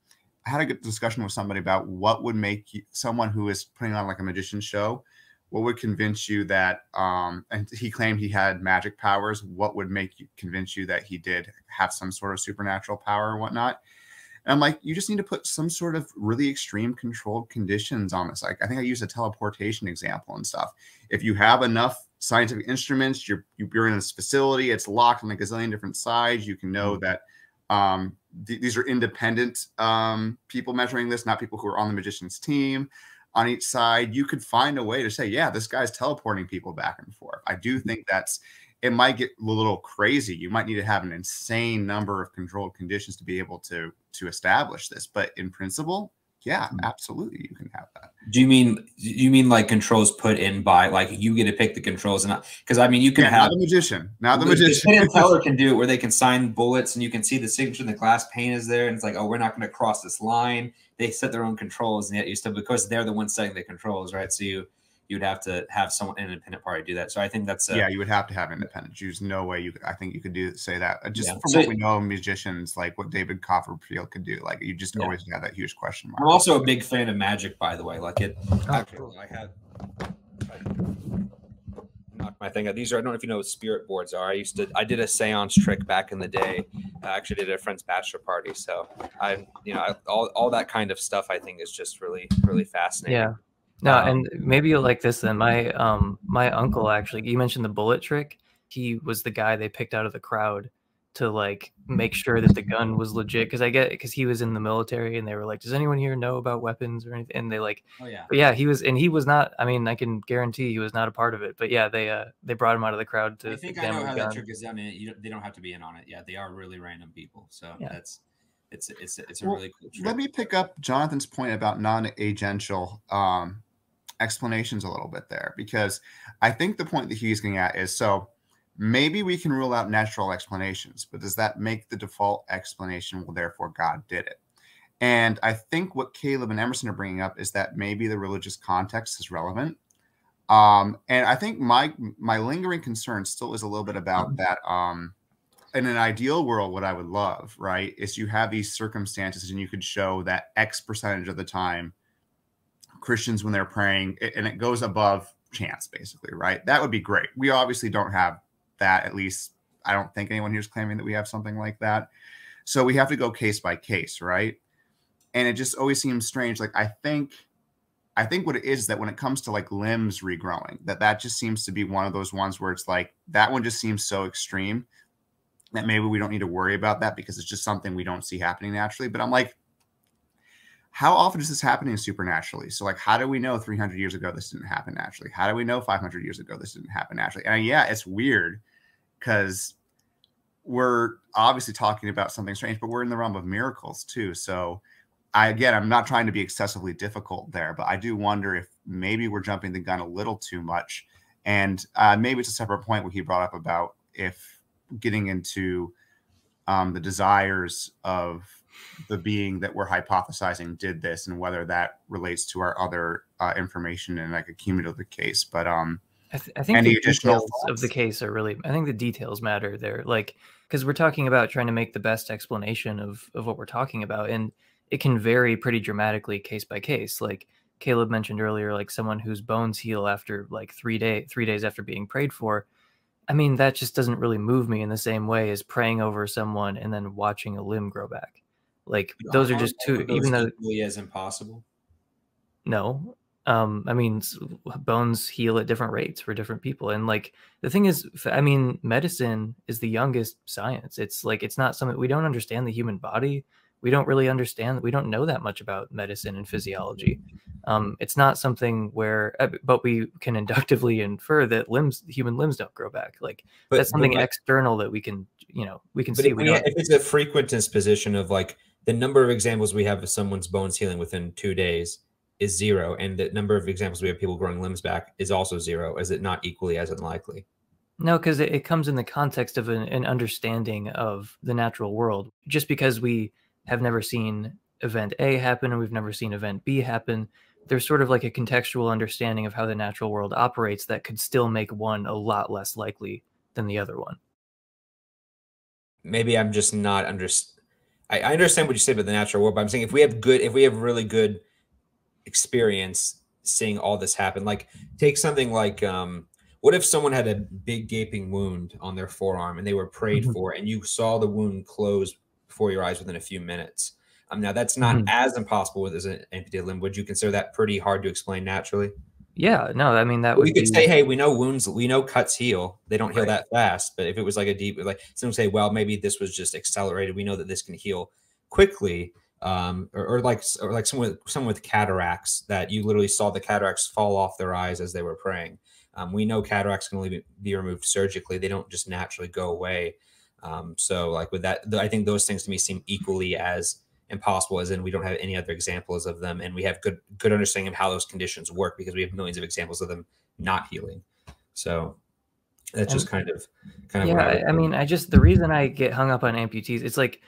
I had a good discussion with somebody about what would make you, someone who is putting on like a magician show, what would convince you that, um, and he claimed he had magic powers. What would make you convince you that he did have some sort of supernatural power or whatnot? And I'm like, you just need to put some sort of really extreme controlled conditions on this. Like, I think I used a teleportation example and stuff. If you have enough scientific instruments, you're you're in this facility, it's locked on a gazillion different sides. You can know mm. that um, th- these are independent um, people measuring this, not people who are on the magician's team. On each side, you could find a way to say, yeah, this guy's teleporting people back and forth. I do think that's it might get a little crazy. You might need to have an insane number of controlled conditions to be able to to establish this. But in principle, yeah, Hmm. absolutely, you can have that. Do you mean do you mean like controls put in by like you get to pick the controls and because I mean you can Yeah, have the magician, not the the magician. And Teller *laughs* can do it where they can sign bullets and you can see the signature in the glass pane is there and it's like oh we're not going to cross this line. They set their own controls and yet you still because they're the ones setting the controls right. So you you'd have to have someone an independent party do that. So I think that's a, yeah, you would have to have independent Jews. No way you. Could, I think you could do say that. Uh, Just Yeah. from So- what we know, of musicians like what David Copperfield could do. Like you just Yeah. always have that huge question mark. I'm also a big fan of magic, by the way. Like it, actually, I had knocked my thing out. These are I don't know if you know what spirit boards are. I used to I did a séance trick back in the day. I actually did at a friend's bachelor party. So I, you know, I, all all that kind of stuff I think is just really really fascinating. Yeah. No, Um, and maybe you'll like this then. My um my uncle actually you mentioned the bullet trick. He was the guy they picked out of the crowd to like make sure that the gun was legit because I get because he was in the military and they were like, Does anyone here know about weapons or anything? And they like Oh yeah. but yeah, he was and he was not I mean, I can guarantee he was not a part of it. But yeah, they uh they brought him out of the crowd to I think I know how gun. that trick is done. and you, they don't have to be in on it. Yeah, they are really random people. So Yeah. that's it's it's it's a Well, really cool trick. Let me pick up Jonathan's point about non-agential um, explanations a little bit there, because I think the point that he's getting at is so maybe we can rule out natural explanations, but does that make the default explanation? Well, therefore, God did it. And I think what Caleb and Emerson are bringing up is that maybe the religious context is relevant. Um, and I think my my lingering concern still is a little bit about that. Um, in an ideal world, what I would love, right, is you have these circumstances and you could show that X percentage of the time Christians, when they're praying, and it goes above chance, basically, right? That would be great. We obviously don't have that, at least I don't think anyone here's claiming that we have something like that. So we have to go case by case, right? And it just always seems strange. Like I think, I think what it is that when it comes to like limbs regrowing, that that just seems to be one of those ones where it's like that one just seems so extreme that maybe we don't need to worry about that because it's just something we don't see happening naturally. But I'm like, how often is this happening supernaturally? So, like, how do we know 300 years ago this didn't happen naturally? How do we know 500 years ago this didn't happen naturally? And yeah, it's weird because we're obviously talking about something strange, but we're in the realm of miracles too. So, I again, I'm not trying to be excessively difficult there, but I do wonder if maybe we're jumping the gun a little too much. And uh, maybe it's a separate point what he brought up about if getting into um, the desires of the being that we're hypothesizing did this and whether that relates to our other uh, information in like a cumulative case. But um, I, th- I think Any the additional details of the case are really. I think the details matter there, like because we're talking about trying to make the best explanation of of what we're talking about, and it can vary pretty dramatically case by case. Like Caleb mentioned earlier, like someone whose bones heal after like three day three days after being prayed for. I mean, that just doesn't really move me in the same way as praying over someone and then watching a limb grow back. Like those are just two. Even though as impossible. no. Um i mean bones heal at different rates for different people and like the thing is I mean medicine is the youngest science. It's like it's not something we don't understand the human body. We don't really understand we don't know that much about medicine and physiology. Um it's not something where uh, but we can inductively infer that limbs human limbs don't grow back. Like But, that's something like- external that we can you know we can see if, we, if it's a frequent disposition of like the number of examples we have of someone's bones healing within two days is zero, and the number of examples we have people growing limbs back is also zero, is it not equally as unlikely? No, because it, it comes in the context of an, an understanding of the natural world. Just because we have never seen event A happen and we've never seen event B happen, there's sort of like a contextual understanding of how the natural world operates that could still make one a lot less likely than the other one. maybe I'm just not under. I, I understand what you say about the natural world, but I'm saying if we have good, if we have really good experience seeing all this happen, like take something like, um, what if someone had a big gaping wound on their forearm and they were prayed Mhm. for, and you saw the wound close before your eyes within a few minutes? Um, now that's not Mhm. as impossible with as an amputated limb. Would you consider that pretty hard to explain naturally? Yeah, no, I mean that we would could be say, hey, we know wounds, we know cuts heal. They don't heal Right. that fast. But if it was like a deep, like someone say, well, maybe this was just accelerated. We know that this can heal quickly. Um, or, or like, or like someone with someone with cataracts that you literally saw the cataracts fall off their eyes as they were praying. Um, we know cataracts can only be removed surgically; they don't just naturally go away. Um, so, like with that, I think those things to me seem equally as impossible as in we don't have any other examples of them, and we have good good understanding of how those conditions work because we have millions of examples of them not healing. So that's just kind of kind of yeah. I, I mean, I just the reason I get hung up on amputees, it's like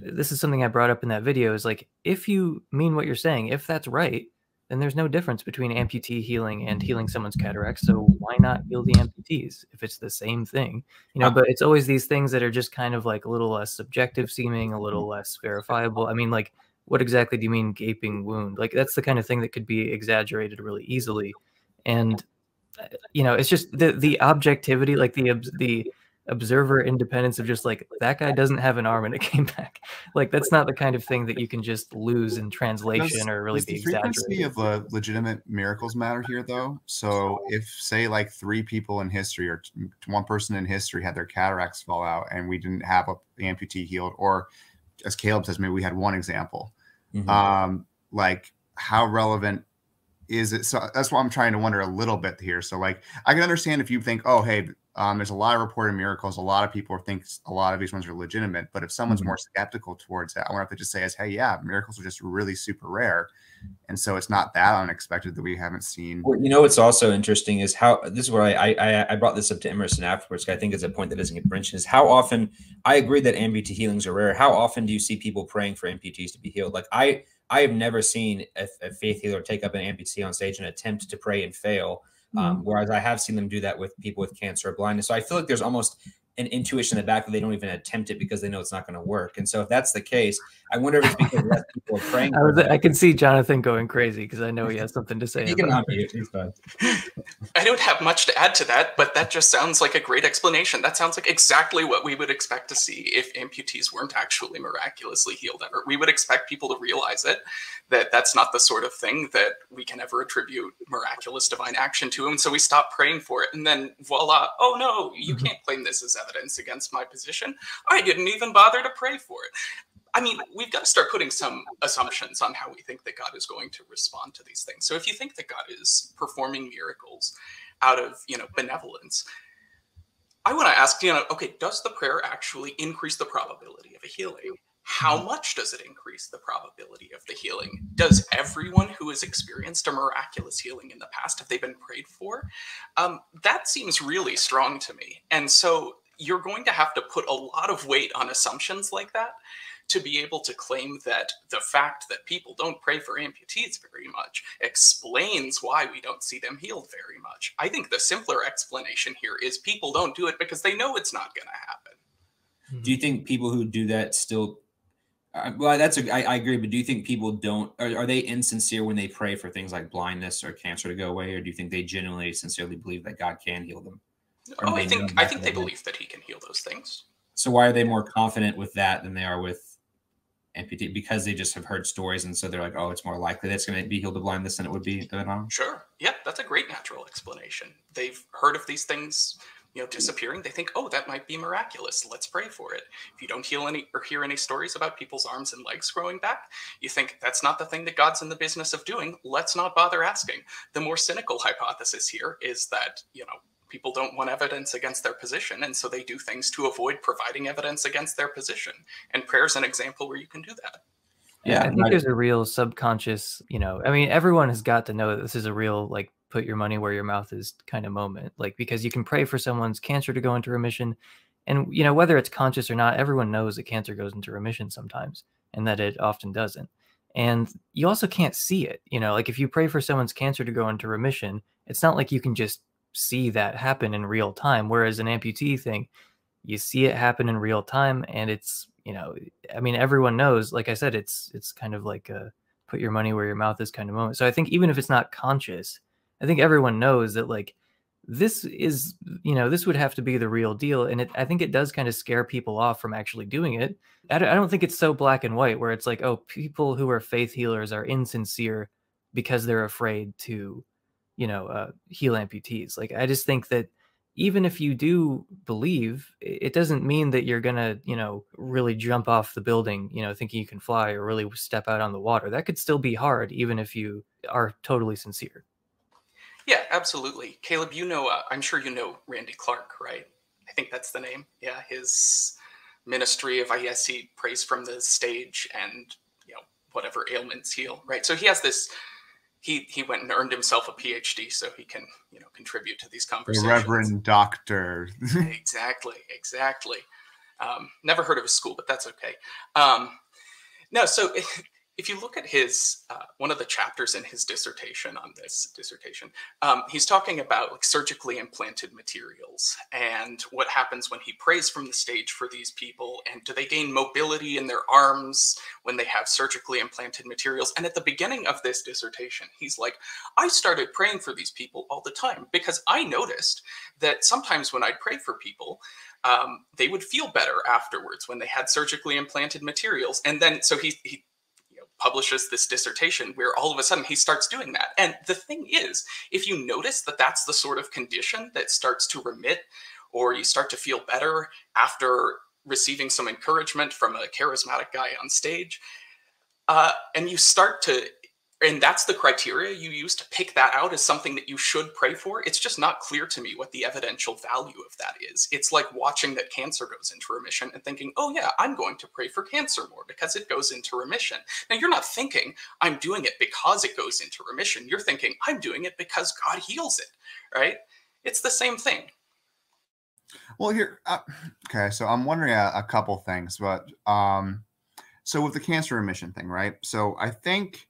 this is something I brought up in that video. Is like if you mean what you're saying, if that's right, then there's no difference between amputee healing and healing someone's cataracts. So why not heal the amputees if it's the same thing? You know, but it's always these things that are just kind of like a little less subjective seeming, a little less verifiable. I mean, like, what exactly do you mean gaping wound? Like, that's the kind of thing that could be exaggerated really easily. And, uh, you know, it's just the the objectivity, like the the observer independence of just like that guy doesn't have an arm and it *laughs* came back. Like that's not the kind of thing that you can just lose in translation does, or really be the frequency of uh, legitimate miracles matter here though. So if say like three people in history or one person in history had their cataracts fall out and we didn't have a, the amputee healed, or as Caleb says, maybe we had one example. Mm-hmm. Um, like how relevant is it? So that's what I'm trying to wonder a little bit here. So like I can understand if you think, oh hey, um, there's a lot of reported miracles. A lot of people think a lot of these ones are legitimate. But if someone's mm-hmm. more skeptical towards that, I wonder if they just say, "As hey, yeah, miracles are just really super rare," and so it's not that unexpected that we haven't seen. Well, you know, what's also interesting is how this is where I I, I brought this up to Emerson afterwards. I think it's a point that doesn't get mentioned. Is how often I agree that amputee healings are rare. How often do you see people praying for amputees to be healed? Like I I have never seen a, a faith healer take up an amputee on stage and attempt to pray and fail um, mm-hmm. whereas I have seen them do that with people with cancer or blindness. So I feel like there's almost an intuition in the back that they don't even attempt it because they know it's not going to work. And so if that's the case, I wonder if it's because less people are praying. I, was, I, can see Jonathan going crazy because I know he has something to say. he can unmute. He's fine. I don't have much to add to that, but that just sounds like a great explanation. That sounds like exactly what we would expect to see if amputees weren't actually miraculously healed ever. We would expect people to realize it, that that's not the sort of thing that we can ever attribute miraculous divine action to. And so we stop praying for it. And then voila, oh no, you mm-hmm. can't claim this as evidence against my position. I didn't even bother to pray for it. I mean, we've got to start putting some assumptions on how we think that God is going to respond to these things. So if you think that God is performing miracles out of, you know, benevolence, I want to ask, you know, okay, does the prayer actually increase the probability of a healing? How mm-hmm. much does it increase the probability of the healing? Does everyone who has experienced a miraculous healing in the past, have they been prayed for? Um, that seems really strong to me. And so you're going to have to put a lot of weight on assumptions like that to be able to claim that the fact that people don't pray for amputees very much explains why we don't see them healed very much. I think the simpler explanation here is people don't do it because they know it's not going to happen. Do you think people who do that still? Uh, well, that's a, I, I agree, but do you think people don't? Are, are they insincere when they pray for things like blindness or cancer to go away, or do you think they genuinely, sincerely believe that God can heal them? Oh, I think I think they believe that He can heal those things. So why are they more confident with that than they are with amputee because they just have heard stories and so they're like, oh, it's more likely that's going to be healed of blindness than it would be of an Sure. Yeah, that's a great natural explanation. They've heard of these things, you know, disappearing. They think, oh, that might be miraculous. Let's pray for it. If you don't heal any or hear any stories about people's arms and legs growing back, you think that's not the thing that God's in the business of doing. Let's not bother asking. The more cynical *laughs* hypothesis here is that, you know, people don't want evidence against their position and so they do things to avoid providing evidence against their position. And prayer is an example where you can do that. Yeah i think there's a real subconscious you know i mean everyone has got to know that this is a real like put your money where your mouth is kind of moment like because you can pray for someone's cancer to go into remission. And you know whether it's conscious or not everyone knows that cancer goes into remission sometimes and that it often doesn't. And you also can't see it you know like if you pray for someone's cancer to go into remission it's not like you can just see that happen in real time. Whereas an amputee thing, you see it happen in real time, and it's you know, I mean, everyone knows. Like I said, it's it's kind of like a put your money where your mouth is kind of moment. So I think even if it's not conscious, I think everyone knows that like this is you know this would have to be the real deal and it, i think it does kind of scare people off from actually doing it I don't, I don't think it's so black and white where it's like oh people who are faith healers are insincere because they're afraid to you know, uh, heal amputees. Like, I just think that even if you do believe, it doesn't mean that you're gonna, you know, really jump off the building, you know, thinking you can fly or really step out on the water. That could still be hard, even if you are totally sincere. Yeah, absolutely. Caleb, you know, uh, I'm sure you know Randy Clark, right? I think that's the name. Yeah, his ministry of, I guess he prays from the stage and, you know, whatever ailments heal, right? So he has this, he, he went and earned himself a PhD so he can, you know, contribute to these conversations. The Reverend Doctor. *laughs* exactly, exactly. Um, never heard of his school, but that's okay. Um, no, so *laughs* if you look at his uh, one of the chapters in his dissertation on this dissertation um, he's talking about like surgically implanted materials and what happens when he prays from the stage for these people and do they gain mobility in their arms when they have surgically implanted materials? And at the beginning of this dissertation he's like i started praying for these people all the time because i noticed that sometimes when i'd pray for people um, they would feel better afterwards when they had surgically implanted materials. And then so he, he publishes this dissertation where all of a sudden he starts doing that. And the thing is, if you notice that that's the sort of condition that starts to remit or you start to feel better after receiving some encouragement from a charismatic guy on stage, uh, and you start to and that's the criteria you use to pick that out as something that you should pray for. It's just not clear to me what the evidential value of that is. It's like watching that cancer goes into remission and thinking oh yeah i'm going to pray for cancer more because it goes into remission. Now you're not thinking i'm doing it because it goes into remission. You're thinking i'm doing it because god heals it right? It's the same thing. Well here uh, okay so i'm wondering a, a couple things but um so with the cancer remission thing right? So i think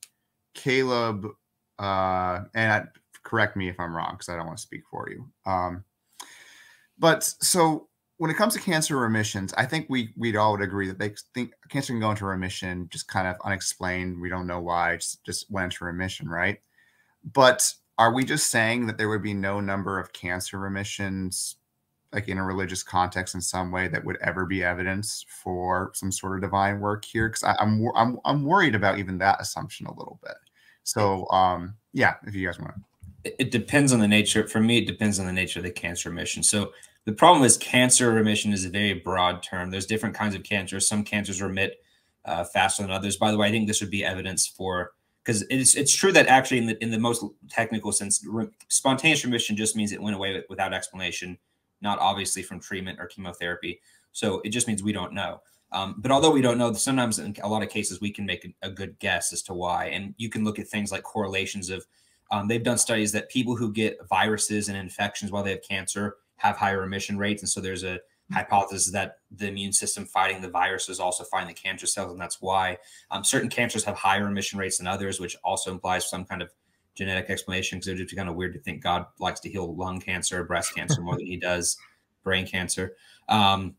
Caleb, uh, and I, correct me if I'm wrong because I don't want to speak for you. Um, but so when it comes to cancer remissions, I think we we'd all would agree that they think cancer can go into remission just kind of unexplained. We don't know why, just, just went into remission, right? But are we just saying that there would be no number of cancer remissions like in a religious context in some way that would ever be evidence for some sort of divine work here because I'm, I'm i'm worried about even that assumption a little bit so um yeah if you guys want it depends on the nature for me it depends on the nature of the cancer remission. So the problem is cancer remission is a very broad term. There's different kinds of cancers. Some cancers remit uh, faster than others. By the way i think this would be evidence for because it's it's true that actually in the in the most technical sense re, spontaneous remission just means it went away without explanation not obviously from treatment or chemotherapy. So it just means we don't know. Um, but although we don't know, sometimes in a lot of cases we can make a, a, good guess as to why. And you can look at things like correlations of. Um, they've done studies that people who get viruses and infections while they have cancer have higher remission rates, and so there's a hypothesis that the immune system fighting the virus is also fighting the cancer cells, and that's why um, certain cancers have higher remission rates than others, which also implies some kind of genetic explanation because it would be kind of weird to think God likes to heal lung cancer, breast cancer more than he does brain cancer. Um,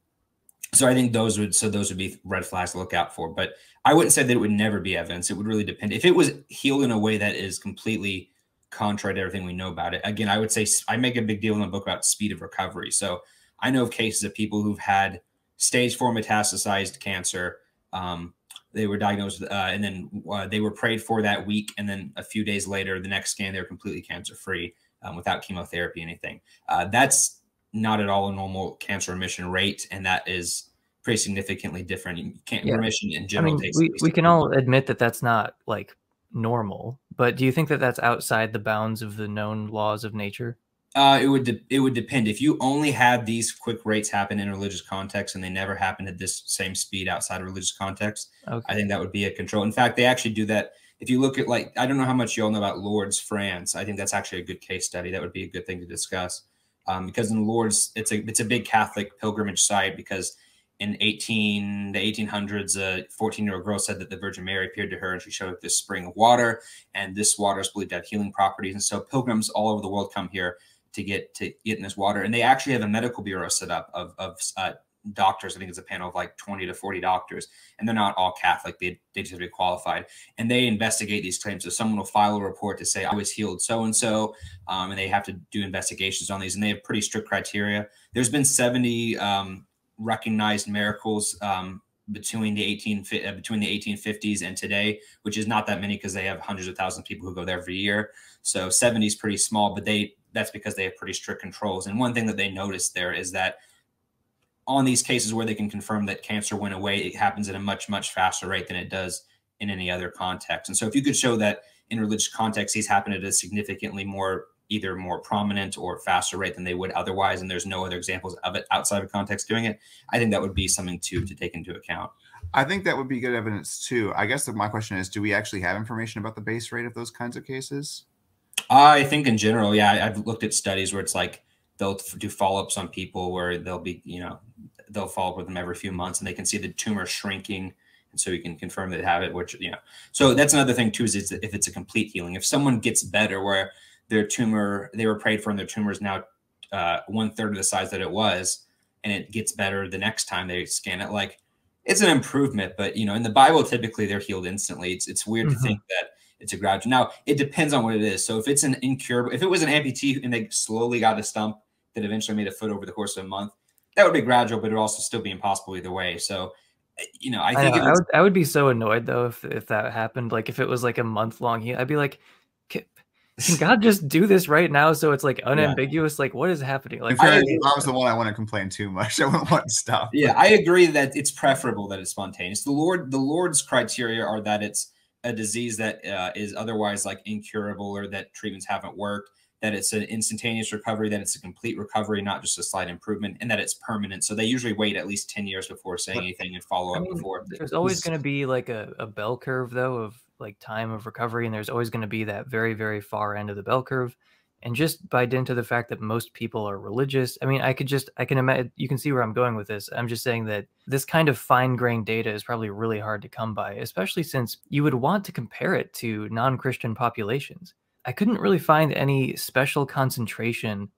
so I think those would so those would be red flags to look out for. But I wouldn't say that it would never be evidence. It would really depend. If it was healed in a way that is completely contrary to everything we know about it, again, I would say I make a big deal in the book about speed of recovery. So I know of cases of people who've had stage four metastasized cancer. Um, they were diagnosed uh, and then uh, they were prayed for that week and then a few days later the next scan they were completely cancer free um, without chemotherapy anything uh, that's not at all a normal cancer remission rate and that is pretty significantly different yeah. remission in general I mean, we, we can all admit that that's not like normal but do you think that that's outside the bounds of the known laws of nature uh, it would it would depend. If you only had these quick rates happen in religious context and they never happened at this same speed outside of religious context, okay. I think that would be a control. In fact, they actually do that. If you look at like I don't know how much you all know about Lourdes, France. I think that's actually a good case study. That would be a good thing to discuss um, because in Lourdes, it's a it's a big Catholic pilgrimage site because in 18 the 1800s a 14 year old girl said that the virgin mary appeared to her and she showed up this spring of water and this water is believed to have healing properties and so pilgrims all over the world come here to get to get in this water. And they actually have a medical bureau set up of, of uh, doctors. I think it's a panel of like 20 to 40 doctors, and they're not all Catholic. They, they just have to be qualified. And they investigate these claims. So someone will file a report to say, I was healed so and so, and they have to do investigations on these. And they have pretty strict criteria. There's been 70 um, recognized miracles um, between the 18 uh, between the 1850s and today, which is not that many because they have hundreds of thousands of people who go there every year. So 70 is pretty small, but they that's because they have pretty strict controls. And one thing that they noticed there is that on these cases where they can confirm that cancer went away, it happens at a much, much faster rate than it does in any other context. And so if you could show that in religious context, these happen at a significantly more either more prominent or faster rate than they would otherwise, and there's no other examples of it outside of context doing it, I think that would be something to to take into account. I think that would be good evidence too. I guess my question is, do we actually have information about the base rate of those kinds of cases? I think in general, yeah, I've looked at studies where it's like they'll do follow ups on people where they'll be, you know, they'll follow up with them every few months and they can see the tumor shrinking. And so you can confirm they have it, which, you know, so that's another thing too, is if it's a complete healing. If someone gets better where their tumor, they were prayed for and their tumor is now uh, one third of the size that it was, and it gets better the next time they scan it, like it's an improvement. But, you know, in the Bible, typically they're healed instantly. It's, it's weird mm-hmm. to think that it's a gradual. Now, it depends on what it is. So if it's an incurable, if it was an amputee and they slowly got a stump that eventually made a foot over the course of a month, that would be gradual, but it would also still be impossible either way. So, you know, I think I, know, I would, I would be so annoyed though if if that happened. Like if it was like a month long, I'd be like, can, can *laughs* God just do this right now? So it's like unambiguous. Yeah. Like what is happening? Like I, I was the one I want to complain too much. *laughs* I wouldn't want to stop. Yeah, I agree that it's preferable that it's spontaneous. The Lourdes, the Lourdes' criteria are that it's a disease that uh, is otherwise like incurable or that treatments haven't worked that it's an instantaneous recovery, that it's a complete recovery, not just a slight improvement, and that it's permanent. So they usually wait at least 10 years before saying anything and follow up I mean, before. There's always going to be like a, a bell curve, though, of like time of recovery, and there's always going to be that very, very far end of the bell curve. And just by dint of the fact that most people are religious, I mean, I could just, I can imagine, you can see where I'm going with this. I'm just saying that this kind of fine grained data is probably really hard to come by, especially since you would want to compare it to non Christian populations. I couldn't really find any special concentration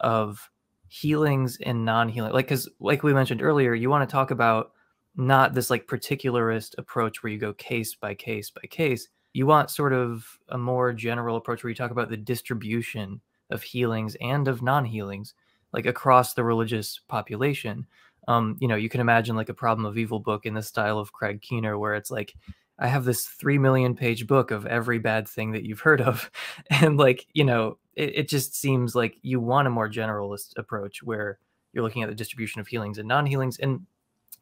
of healings and non-healing. Like cuz like we mentioned earlier, you want to talk about not this like particularist approach where you go case by case by case. You want sort of a more general approach where you talk about the distribution of healings and of non-healings like across the religious population. Um, you know, you can imagine like a problem of evil book in the style of Craig Keener where it's like I have this three million page book of every bad thing that you've heard of. *laughs* And like, you know, it, it just seems like you want a more generalist approach where you're looking at the distribution of healings and non-healings. And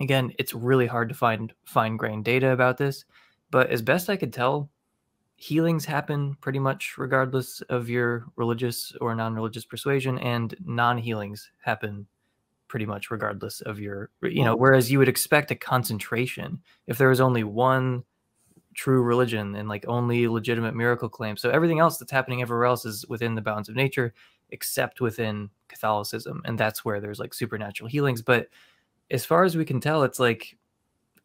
again, it's really hard to find fine grained data about this. But as best I could tell, healings happen pretty much regardless of your religious or non-religious persuasion, and non-healings happen pretty much regardless of your you know whereas you would expect a concentration if there was only one true religion and like only legitimate miracle claims. So everything else that's happening everywhere else is within the bounds of nature, except within Catholicism. And that's where there's like supernatural healings. But as far as we can tell, it's like,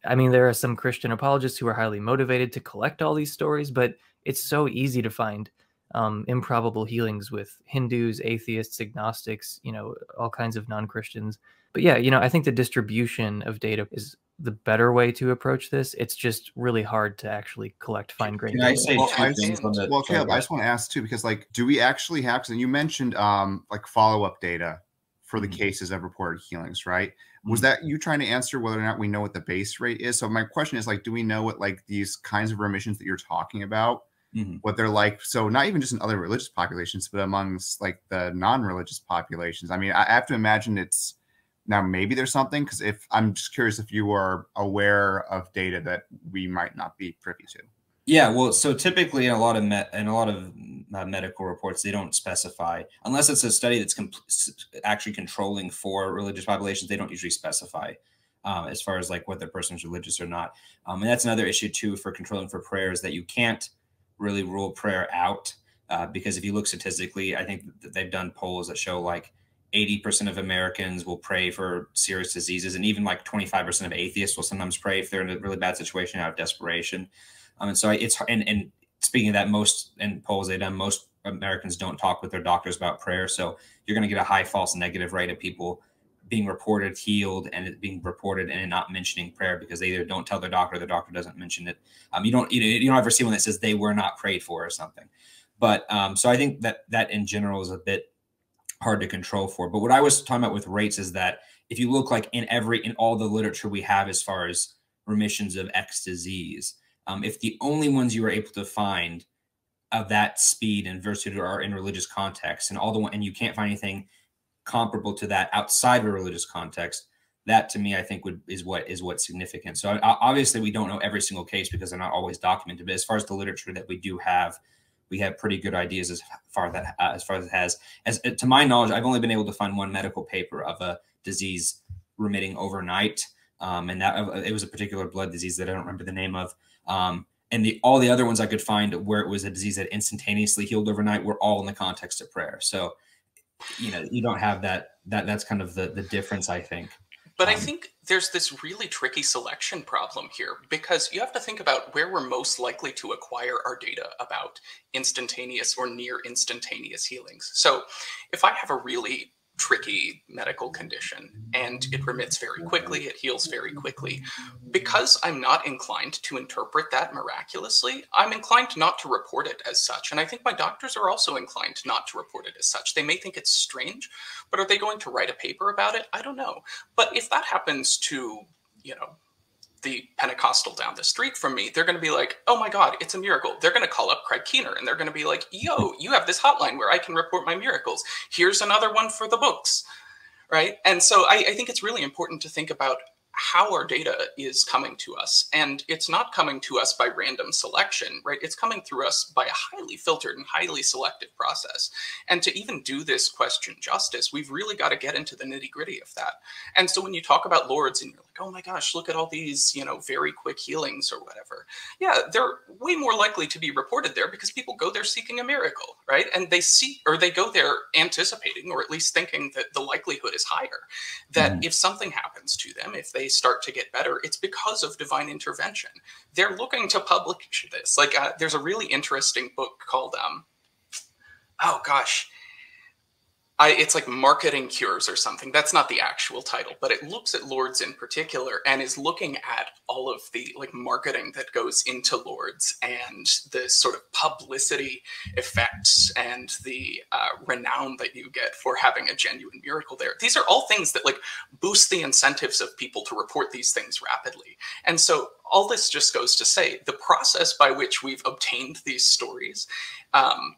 I mean, there are some Christian apologists who are highly motivated to collect all these stories, but it's so easy to find um, improbable healings with Hindus, atheists, agnostics, you know, all kinds of non Christians. But yeah, you know, I think the distribution of data is the better way to approach this. It's just really hard to actually collect fine grained. Can I say well, two I things on the well, Caleb, I just want to ask too because like, do we actually have? Because you mentioned um like follow up data for the mm-hmm. cases of reported healings, right? Mm-hmm. Was that you trying to answer whether or not we know what the base rate is? So my question is like, do we know what like these kinds of remissions that you're talking about? Mm-hmm. What they're like, so not even just in other religious populations, but amongst like the non-religious populations. I mean, I have to imagine it's now, maybe there's something because if I'm just curious if you are aware of data that we might not be privy to. Yeah, well, so typically in a lot of in a lot of uh, medical reports, they don't specify unless it's a study that's comp- actually controlling for religious populations. They don't usually specify um, as far as like whether the person is religious or not. Um, and that's another issue too for controlling for prayer is that you can't really rule prayer out uh, because if you look statistically, I think they've done polls that show like 80% of Americans will pray for serious diseases, and even like 25% of atheists will sometimes pray if they're in a really bad situation out of desperation. Um, and so it's and and speaking of that, most in polls they've done, most Americans don't talk with their doctors about prayer. So you're going to get a high false negative rate of people being reported healed and it being reported and not mentioning prayer because they either don't tell their doctor, or the doctor doesn't mention it. Um, you don't you, know, you don't ever see one that says they were not prayed for or something. But um, so I think that that in general is a bit hard to control for. But what I was talking about with rates is that if you look like in every in all the literature we have as far as remissions of X disease, um, if the only ones you were able to find of that speed and versatility are in religious context, and all the one and you can't find anything comparable to that outside of a religious context, that to me I think would is what is what's significant. So obviously we don't know every single case because they're not always documented. But as far as the literature that we do have we have pretty good ideas as far that uh, as far as it has. As to my knowledge, I've only been able to find one medical paper of a disease remitting overnight, um, and that uh, it was a particular blood disease that I don't remember the name of. Um, and the all the other ones I could find where it was a disease that instantaneously healed overnight were all in the context of prayer. So, you know, you don't have that. That that's kind of the the difference, I think. But um, I think there's this really tricky selection problem here because you have to think about where we're most likely to acquire our data about instantaneous or near instantaneous healings. So if I have a really tricky medical condition and it remits very quickly, it heals very quickly. Because I'm not inclined to interpret that miraculously, I'm inclined not to report it as such. And I think my doctors are also inclined not to report it as such. They may think it's strange, but are they going to write a paper about it? I don't know. But if that happens to, you know, the Pentecostal down the street from me, they're going to be like, oh my God, it's a miracle. They're going to call up Craig Keener and they're going to be like, yo, you have this hotline where I can report my miracles. Here's another one for the books. Right. And so I, I think it's really important to think about how our data is coming to us. And it's not coming to us by random selection, right? It's coming through us by a highly filtered and highly selective process. And to even do this question justice, we've really got to get into the nitty gritty of that. And so when you talk about Lords and you're like, oh my gosh, look at all these, you know, very quick healings or whatever. Yeah, they're way more likely to be reported there because people go there seeking a miracle, right? And they see, or they go there anticipating, or at least thinking that the likelihood is higher that mm. if something happens to them, if they start to get better, it's because of divine intervention. They're looking to publish this. Like, uh, there's a really interesting book called, um, oh gosh, I, it's like marketing cures or something. That's not the actual title, but it looks at Lourdes in particular and is looking at all of the like marketing that goes into Lourdes and the sort of publicity effects and the uh, renown that you get for having a genuine miracle there. These are all things that like boost the incentives of people to report these things rapidly. And so all this just goes to say the process by which we've obtained these stories, um,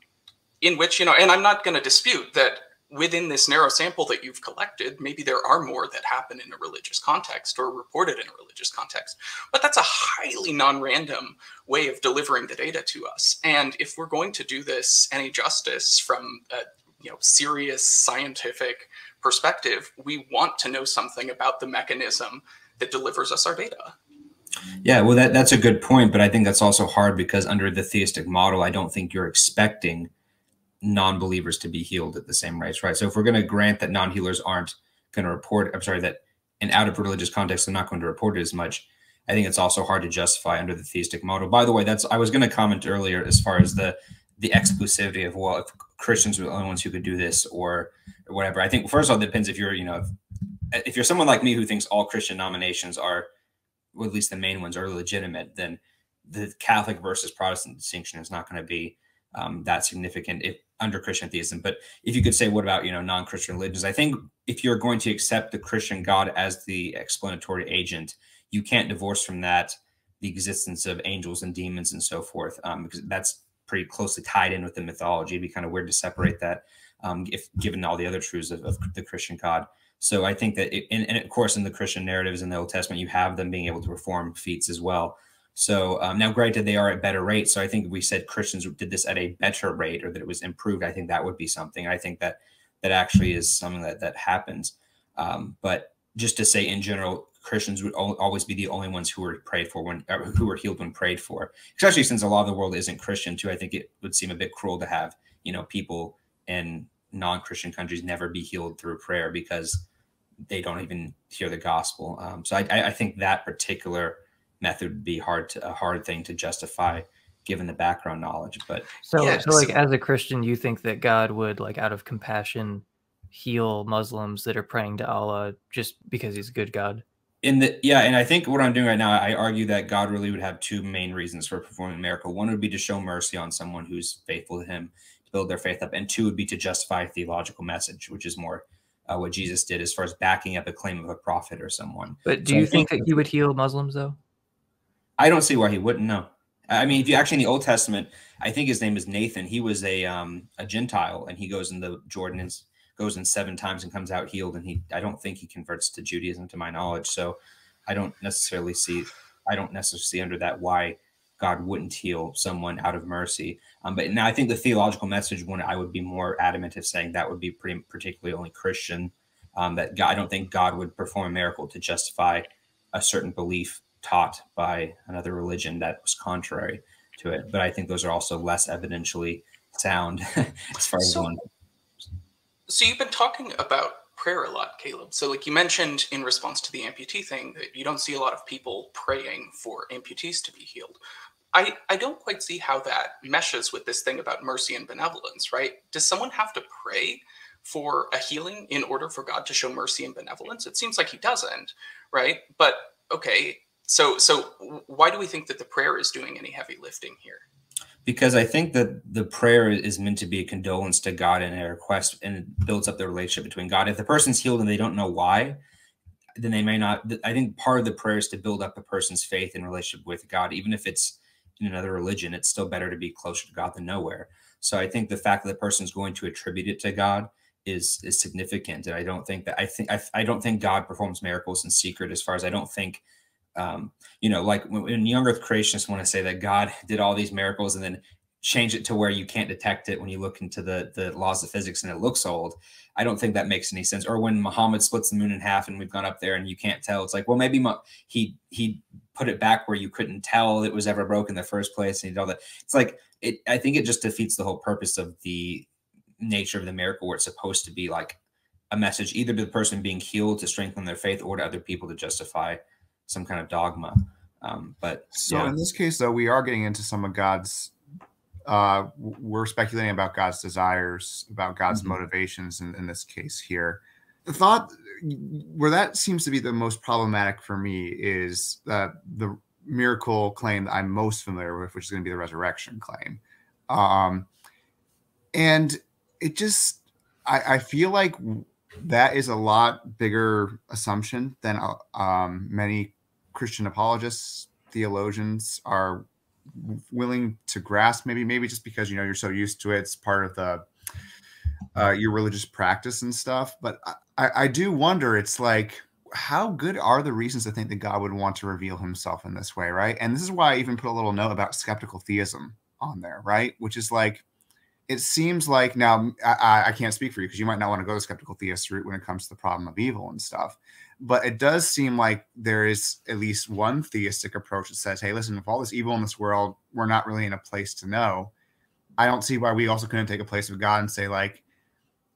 in which you know, and I'm not going to dispute that within this narrow sample that you've collected, maybe there are more that happen in a religious context or reported in a religious context. But that's a highly non random way of delivering the data to us. And if we're going to do this any justice from a you know, serious scientific perspective, we want to know something about the mechanism that delivers us our data. Yeah, well, that, that's a good point, but I think that's also hard because under the theistic model, I don't think you're expecting non-believers to be healed at the same rates, right? So if we're going to grant that non-healers aren't going to report, I'm sorry, that in out of religious context they're not going to report it as much. I think it's also hard to justify under the theistic model. By the way, that's I was going to comment earlier as far as the the exclusivity of well, if Christians were the only ones who could do this or or whatever. I think first of all, it depends if you're you know if, if you're someone like me who thinks all Christian nominations are, well, at least the main ones are legitimate, then the Catholic versus Protestant distinction is not going to be um, that significant if under Christian theism. But if you could say, what about you know non-Christian religions? I think if you're going to accept the Christian God as the explanatory agent, you can't divorce from that the existence of angels and demons and so forth, um, because that's pretty closely tied in with the mythology. It'd be kind of weird to separate that, um, if given all the other truths of, of the Christian God. So I think that, it, and, and of course, in the Christian narratives in the Old Testament, you have them being able to perform feats as well. So um, now, granted, they are at better rates. So I think we said Christians did this at a better rate, or that it was improved. I think that would be something. I think that that actually is something that that happens. Um, but just to say, in general, Christians would always be the only ones who were prayed for when who were healed when prayed for. Especially since a lot of the world isn't Christian too. I think it would seem a bit cruel to have you know people in non-Christian countries never be healed through prayer because they don't even hear the gospel. Um, so I, I think that particular method would be hard to a hard thing to justify given the background knowledge. But so, yeah, so like as a Christian, you think that God would like out of compassion heal Muslims that are praying to Allah just because he's a good God? In the yeah, and I think what I'm doing right now, I argue that God really would have two main reasons for performing a miracle. One would be to show mercy on someone who's faithful to Him, to build their faith up, and two would be to justify a theological message, which is more uh, what Jesus did as far as backing up a claim of a prophet or someone. But do so you think, think that He would heal Muslims though? I don't see why he wouldn't know. I mean, if you actually in the Old Testament, I think his name is Nathan. He was a um, a Gentile, and he goes in the Jordan and goes in seven times and comes out healed. And he, I don't think he converts to Judaism, to my knowledge. So, I don't necessarily see, I don't necessarily see under that why God wouldn't heal someone out of mercy. Um, but now I think the theological message one I would be more adamant of saying that would be pretty particularly only Christian. Um, that God, I don't think God would perform a miracle to justify a certain belief taught by another religion that was contrary to it. But I think those are also less evidentially sound *laughs* as far as So- one. So you've been talking about prayer a lot, Caleb. So like you mentioned in response to the amputee thing that you don't see a lot of people praying for amputees to be healed. I, I don't quite see how that meshes with this thing about mercy and benevolence, right? Does someone have to pray for a healing in order for God to show mercy and benevolence? It seems like he doesn't, right? But okay, so so why do we think that the prayer is doing any heavy lifting here? because I think that the prayer is meant to be a condolence to God and a request, and it builds up the relationship between God. If the person's healed and they don't know why, then they may not. I think part of the prayer is to build up a person's faith and relationship with God, even if it's in another religion. It's still better to be closer to God than nowhere. So I think the fact that the person's going to attribute it to God is is significant, and I don't think that I think I, I don't think God performs miracles in secret. As far as I don't think um, you know, like when, when young earth creationists want to say that God did all these miracles and then change it to where you can't detect it when you look into the the laws of physics and it looks old. I don't think that makes any sense. Or when Muhammad splits the moon in half and we've gone up there and you can't tell, it's like, well, maybe he he put it back where you couldn't tell it was ever broken in the first place and he did all that. It's like it. I think it just defeats the whole purpose of the nature of the miracle, where it's supposed to be like a message either to the person being healed to strengthen their faith or to other people to justify some kind of dogma. Um, but So yeah. in this case, though, we are getting into some of God's. Uh, we're speculating about God's desires, about God's Mhm. motivations in, in this case here. The thought where that seems to be the most problematic for me is that the miracle claim that I'm most familiar with, which is going to be the resurrection claim. Um, and it just, I, I feel like that is a lot bigger assumption than uh, um, many Christian apologists, theologians are willing to grasp. Maybe, maybe just because you know you're so used to it, it's part of the uh, your religious practice and stuff. But I, I, do wonder. It's like how good are the reasons to think that God would want to reveal Himself in this way, right? And this is why I even put a little note about skeptical theism on there, right? Which is like it seems like now I, I can't speak for you because you might not want to go the skeptical theist route when it comes to the problem of evil and stuff but it does seem like there is at least one theistic approach that says hey listen if all this evil in this world we're not really in a place to know i don't see why we also couldn't take a place of god and say like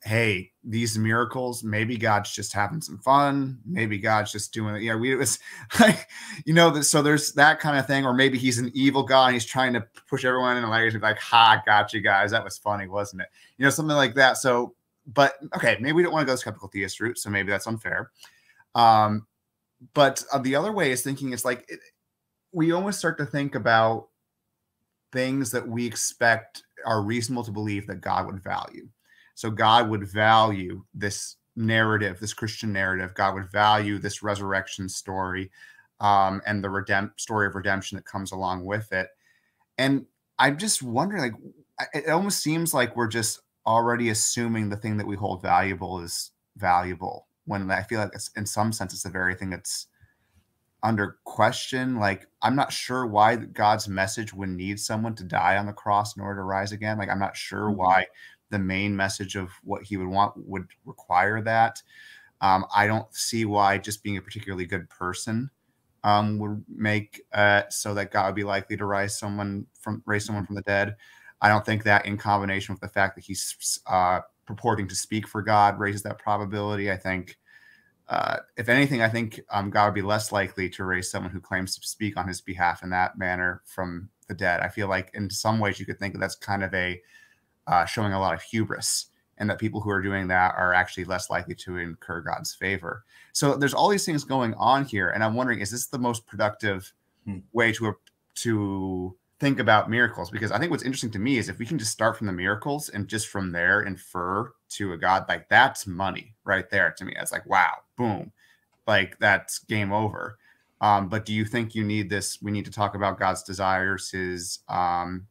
hey these miracles maybe god's just having some fun maybe god's just doing it. You know we it was *laughs* like you know that so there's that kind of thing or maybe he's an evil god and he's trying to push everyone in a like like ha got you guys. That was funny wasn't it? You know something like that. So but okay maybe we don't want to go the skeptical theist route so maybe that's unfair um but uh, the other way is thinking it's like it, we almost start to think about things that we expect are reasonable to believe that god would value so God would value this narrative, this Christian narrative. God would value this resurrection story um, and the redemp- story of redemption that comes along with it. And I'm just wondering, like, it almost seems like we're just already assuming the thing that we hold valuable is valuable. When I feel like it's, in some sense, it's the very thing that's under question. Like, I'm not sure why God's message would need someone to die on the cross in order to rise again. Like, I'm not sure Mhm. why the main message of what he would want would require that. Um, I don't see why just being a particularly good person um, would make uh, so that God would be likely to rise someone from raise someone from the dead. I don't think that in combination with the fact that he's uh, purporting to speak for God raises that probability. I think, uh, if anything, I think um, God would be less likely to raise someone who claims to speak on his behalf in that manner from the dead. I feel like in some ways you could think that that's kind of a uh, showing a lot of hubris and that people who are doing that are actually less likely to incur God's favor. So there's all these things going on here, and I'm wondering, is this the most productive Hmm. way to to think about miracles? Because I think what's interesting to me is if we can just start from the miracles and just from there infer to a God, like that's money right there to me. It's like wow, boom, like that's game over. Um, but do you think you need this? We need to talk about God's desires, His um,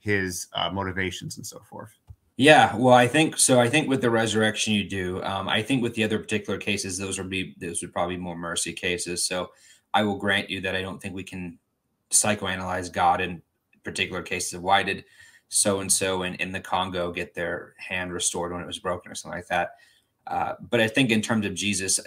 His uh, motivations, and so forth. Yeah, well, I think so. I think with the resurrection, you do. Um, I think with the other particular cases, those would be those would probably be more mercy cases. So I will grant you that I don't think we can psychoanalyze God in particular cases of why did so and so in in the Congo get their hand restored when it was broken or something like that. Uh, but I think in terms of Jesus,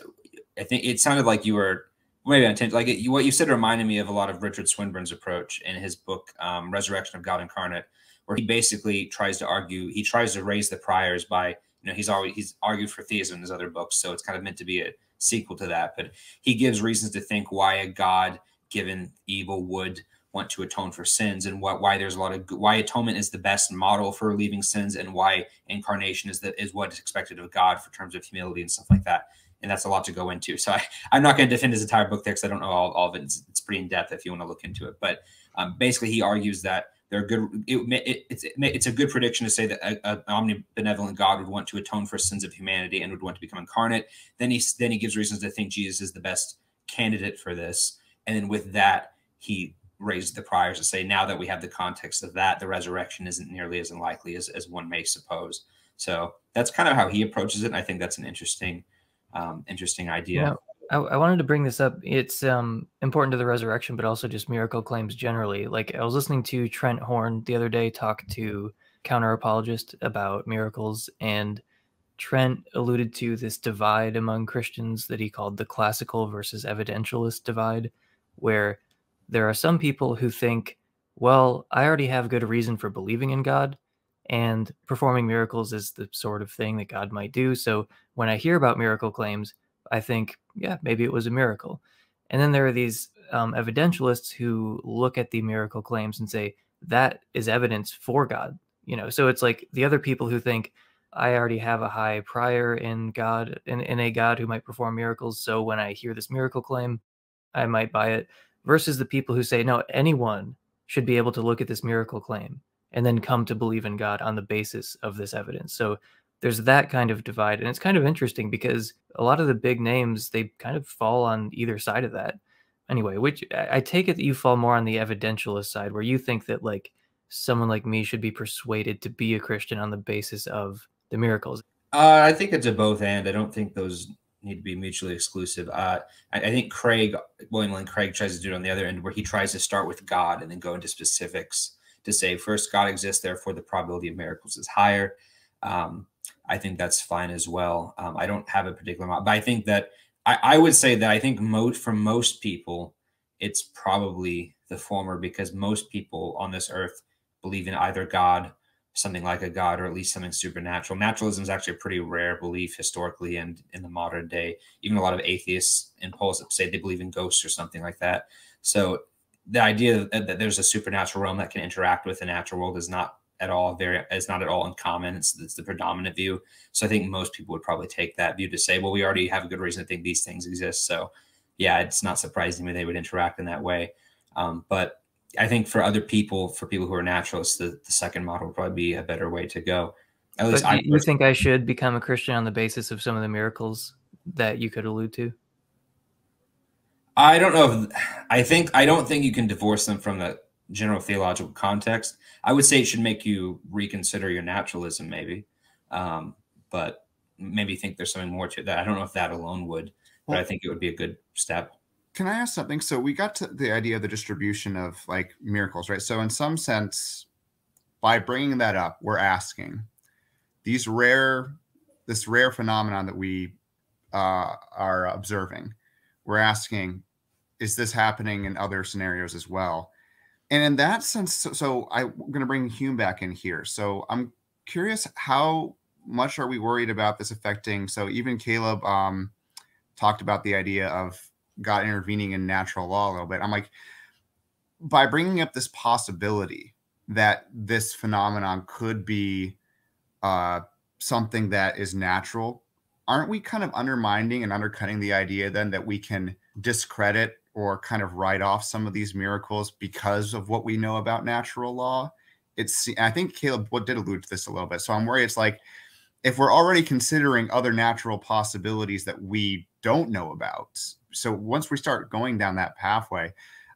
I think it sounded like you were maybe intent like it, what you said reminded me of a lot of Richard Swinburne's approach in his book um, Resurrection of God Incarnate, where he basically tries to argue he tries to raise the priors by you know he's always he's argued for theism in his other books, so it's kind of meant to be a sequel to that. But he gives reasons to think why a God given evil would want to atone for sins and what why there's a lot of why atonement is the best model for relieving sins and why incarnation is that is what is expected of God for terms of humility and stuff like that. And that's a lot to go into. So *laughs* I, I'm not going to defend his entire book there because I don't know all, all of it. It's, it's, pretty in depth if you want to look into it. But um, basically, he argues that they're good. It, it, it's it's a good prediction to say that an omnibenevolent God would want to atone for sins of humanity and would want to become incarnate. Then he then he gives reasons to think Jesus is the best candidate for this. And then with that, he raised the priors to say now that we have the context of that, the resurrection isn't nearly as unlikely as, as one may suppose. So that's kind of how he approaches it. And I think that's an interesting, um, interesting idea. Yeah. I, I, wanted to bring this up. It's um, important to the resurrection, but also just miracle claims generally. Like I was listening to Trent Horn the other day talk to counter apologist about miracles, and Trent alluded to this divide among Christians that he called the classical versus evidentialist divide, where there are some people who think, well, I already have good reason for believing in God, and performing miracles is the sort of thing that God might do. So when I hear about miracle claims, I think, yeah, maybe it was a miracle. And then there are these um, evidentialists who look at the miracle claims and say that is evidence for God. You know, so it's like the other people who think I already have a high prior in God, in, in a God who might perform miracles. So when I hear this miracle claim, I might buy it versus the people who say, no, anyone should be able to look at this miracle claim and then come to believe in God on the basis of this evidence. So there's that kind of divide. And it's kind of interesting because a lot of the big names, they kind of fall on either side of that. Anyway, which I take it that you fall more on the evidentialist side where you think that like someone like me should be persuaded to be a Christian on the basis of the miracles. Uh, I think it's a both and. I don't think those need to be mutually exclusive. Uh, I, I, think Craig, William Lane Craig, tries to do it on the other end, where he tries to start with God and then go into specifics to say, first, God exists, therefore the probability of miracles is higher. Um, I think that's fine as well. Um, I don't have a particular amount, but I think that I, I would say that I think most for most people, it's probably the former because most people on this earth believe in either God something like a god or at least something supernatural. Naturalism is actually a pretty rare belief historically and in the modern day. Even a lot of atheists and Poles say they believe in ghosts or something like that. So the idea that, that there's a supernatural realm that can interact with the natural world is not at all very is not at all uncommon. It's, it's the predominant view. So I think most people would probably take that view to say, well, we already have a good reason to think these things exist. So yeah, it's not surprising me they would interact in that way. Um, but I think for other people, for people who are naturalists, the, the second model would probably be a better way to go. At least but I you think I should become a Christian on the basis of some of the miracles that you could allude to? I don't know. If, I think I don't think you can divorce them from the general theological context. I would say it should make you reconsider your naturalism, maybe, um, but maybe think there's something more to that. I don't know if that alone would, but I think it would be a good step can I ask something? So we got to the idea of the distribution of like miracles, right? So in some sense, by bringing that up, we're asking these rare, this rare phenomenon that we uh, are observing. We're asking, is this happening in other scenarios as well? And in that sense, so, so I'm going to bring Hume back in here. So I'm curious, how much are we worried about this affecting? So even Caleb um, talked about the idea of God intervening in natural law a little bit. I'm like, by bringing up this possibility that this phenomenon could be uh, something that is natural, aren't we kind of undermining and undercutting the idea then that we can discredit or kind of write off some of these miracles because of what we know about natural law? It's I think Caleb what did allude to this a little bit. So I'm worried it's like if we're already considering other natural possibilities that we don't know about so once we start going down that pathway,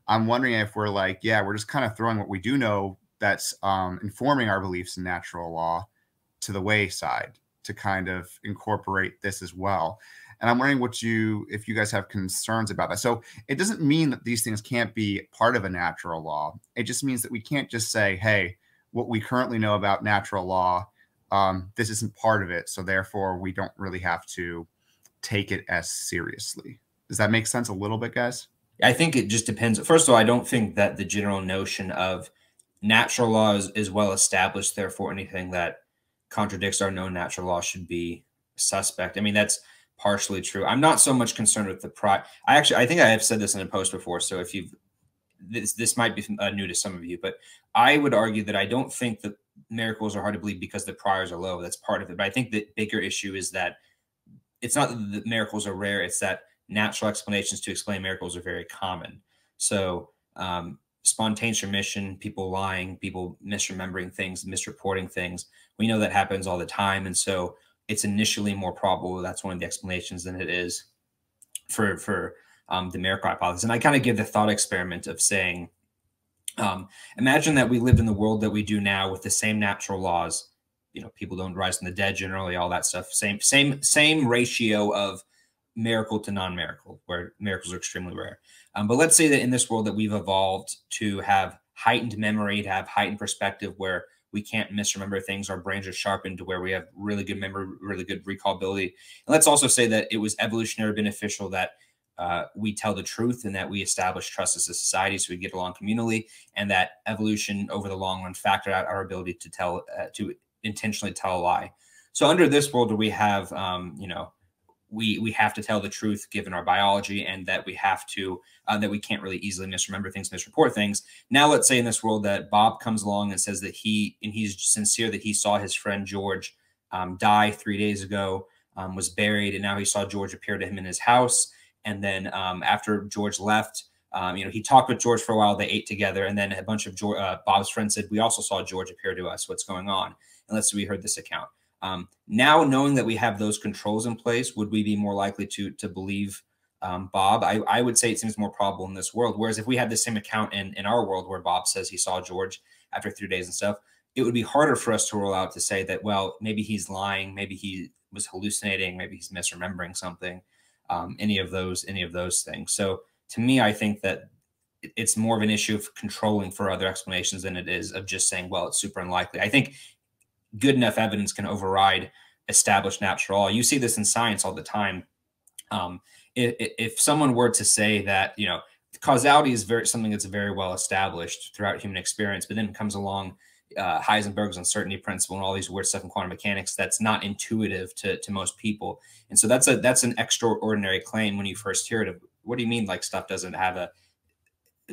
I'm wondering if we're like, yeah, we're just kind of throwing what we do know that's um, informing our beliefs in natural law to the wayside to kind of incorporate this as well. And I'm wondering what you, if you guys have concerns about that. So it doesn't mean that these things can't be part of a natural law. It just means that we can't just say, hey, what we currently know about natural law, um, this isn't part of it. So therefore, we don't really have to take it as seriously. Does that make sense a little bit, guys? I think it just depends. First of all, I don't think that the general notion of natural law is, is well established. Therefore, anything that contradicts our known natural law should be suspect. I mean, that's partially true. I'm not so much concerned with the pri. I actually, I think I have said this in a post before. So if you've this, this might be uh, new to some of you, but I would argue that I don't think that miracles are hard to believe because the priors are low. That's part of it. But I think the bigger issue is that it's not that the miracles are rare. It's that natural explanations to explain miracles are very common. So um, spontaneous remission, people lying, people misremembering things, misreporting things. We know that happens all the time. And so it's initially more probable that's one of the explanations than it is for for um, the miracle hypothesis. And I kind of give the thought experiment of saying, um, imagine that we lived in the world that we do now with the same natural laws. You know, people don't rise from the dead generally, all that stuff. Same, same, same ratio of miracle to non-miracle, where miracles are extremely rare. Um, but let's say that in this world that we've evolved to have heightened memory, to have heightened perspective, where we can't misremember things. Our brains are sharpened to where we have really good memory, really good recallability. And let's also say that it was evolutionary beneficial that uh, we tell the truth and that we establish trust as a society so we get along communally and that evolution over the long run factored out our ability to tell uh, to intentionally tell a lie so under this world where we have um, you know we we have to tell the truth given our biology and that we have to uh, that we can't really easily misremember things misreport things. Now let's say in this world that bob comes along and says that he and he's sincere that he saw his friend george um, die three days ago um, was buried and now he saw george appear to him in his house. And then um, after george left um, you know he talked with george for a while they ate together and then a bunch of george, uh, bob's friends said we also saw george appear to us. What's going on? And let's we heard this account um, now, knowing that we have those controls in place, would we be more likely to to believe um, Bob? I, I would say it seems more probable in this world. Whereas if we had the same account in in our world where Bob says he saw George after three days and stuff, it would be harder for us to roll out to say that well maybe he's lying, maybe he was hallucinating, maybe he's misremembering something, um, any of those any of those things. So to me, I think that it's more of an issue of controlling for other explanations than it is of just saying, well, it's super unlikely. I think good enough evidence can override established natural law. You see this in science all the time. Um, if, if someone were to say that, you know, causality is very something that's very well established throughout human experience, but then comes along uh, Heisenberg's uncertainty principle and all these weird stuff in quantum mechanics that's not intuitive to, to most people. And so that's a that's an extraordinary claim when you first hear it. Of, what do you mean like stuff doesn't have a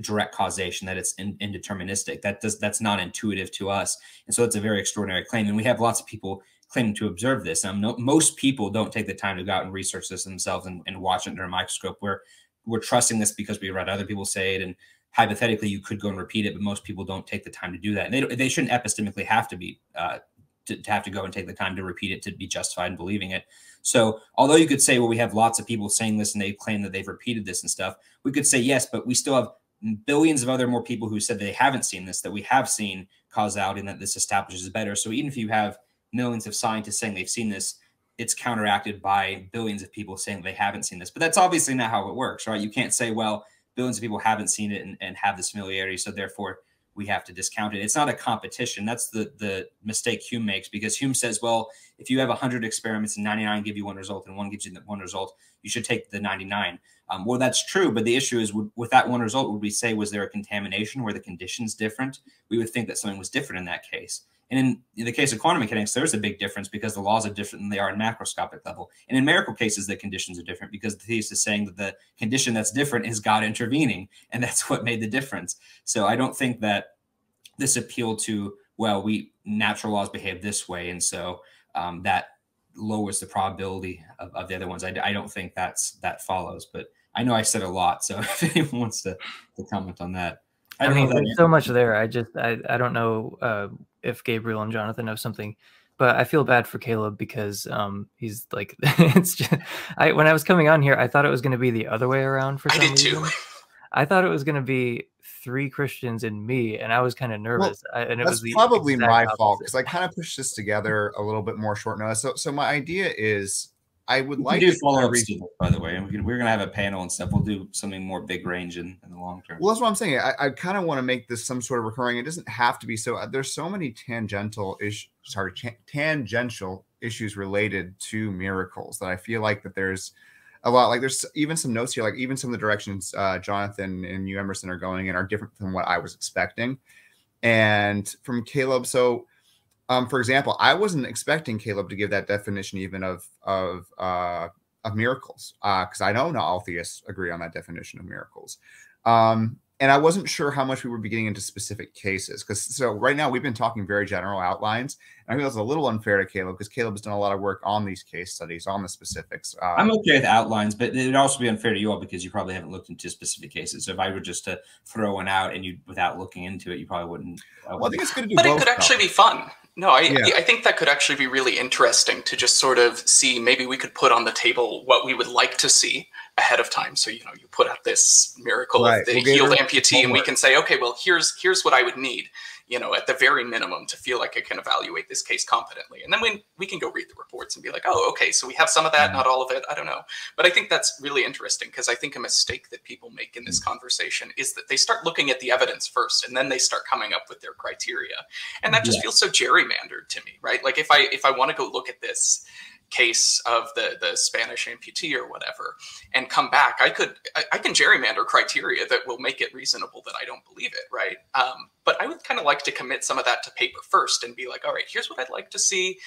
direct causation that it's in, indeterministic. That does that's not intuitive to us. And so it's a very extraordinary claim. And we have lots of people claiming to observe this. Um, no, most people don't take the time to go out and research this themselves and, and watch it under a microscope. We're we're trusting this because we read other people say it. And hypothetically you could go and repeat it but most people don't take the time to do that. And they, they shouldn't epistemically have to be uh, to, to have to go and take the time to repeat it to be justified in believing it. So although you could say well we have lots of people saying this and they claim that they've repeated this and stuff we could say yes but we still have billions of other more people who said they haven't seen this, that we have seen causality and that this establishes better. So even if you have millions of scientists saying they've seen this, it's counteracted by billions of people saying they haven't seen this. But that's obviously not how it works, right? You can't say, well, billions of people haven't seen it and, and have this familiarity, so therefore we have to discount it. It's not a competition. That's the the mistake Hume makes because Hume says, well, if you have 100 experiments and 99 give you one result and one gives you one result, you should take the 99. Um, well, that's true, but the issue is with, that one result, would we say was there a contamination? Were the conditions different? We would think that something was different in that case. And in, in, the case of quantum mechanics, there's a big difference because the laws are different than they are in macroscopic level. And in miracle cases, the conditions are different because the theist is saying that the condition that's different is God intervening, and *laughs* that's what made the difference. So I don't think that this appeal to well, we natural laws behave this way, and so um, that lowers the probability of, of the other ones. I, I don't think that's that follows, but I know I said a lot, so *laughs* if anyone wants to, to comment on that. I, I mean, there's so much there. I just I, I don't know uh, if Gabriel and Jonathan know something, but I feel bad for Caleb because um he's like *laughs* it's just I when I was coming on here I thought it was going to be the other way around for some reason. Too. *laughs* I thought it was going to be three Christians and me, and I was kind of nervous. Well, I, and it was probably my opposite. fault because I kind of pushed this together a little bit more short notice. So, so my idea is I would We like do to follow kinda up, Steve, by the way. and we can- We're gonna have a panel and stuff. We'll do something more big range in, in the long term. Well, that's what I'm saying. I, I kind of want to make this some sort of recurring. It doesn't have to be so. uh, There's so many tangential ish, sorry, cha- tangential issues related to miracles that I feel like that there's a lot. Like there's even some notes here, like even some of the directions uh, Jonathan and you Emerson are going in are different from what I was expecting, and from Caleb. So, um, for example, I wasn't expecting Caleb to give that definition even of of uh, of miracles because I know not all theists agree on that definition of miracles. Um, and I wasn't sure how much we would be getting into specific cases because so right now we've been talking very general outlines, and I feel it's a little unfair to Caleb because Caleb has done a lot of work on these case studies on the specifics. Uh, I'm okay with outlines, but it'd also be unfair to you all because you probably haven't looked into specific cases. So if I were just to throw one out and you without looking into it, you probably wouldn't. I well, I think it's good to do But it could though. actually be fun. No, I, Yeah. I think that could actually be really interesting to just sort of see. Maybe we could put on the table what we would like to see ahead of time. So you know, you put out this miracle Right. of the We'll healed amputee, and we can say, okay, well, here's here's what I would need. You know, at the very minimum, to feel like I can evaluate this case competently, and then we we can go read the reports and be like, oh, okay, so we have some of that, Mhm. not all of it. I don't know, but I think that's really interesting because I think a mistake that people make in this Mm-hmm. conversation is that they start looking at the evidence first, and then they start coming up with their criteria and that just Yeah. feels so gerrymandered to me right like if i if i want to go look at this case of the the spanish amputee or whatever and come back i could i, I can gerrymander criteria that will make it reasonable that i don't believe it right? Um, but i would kind of like to commit some of that to paper first and be like all right here's what i'd like to see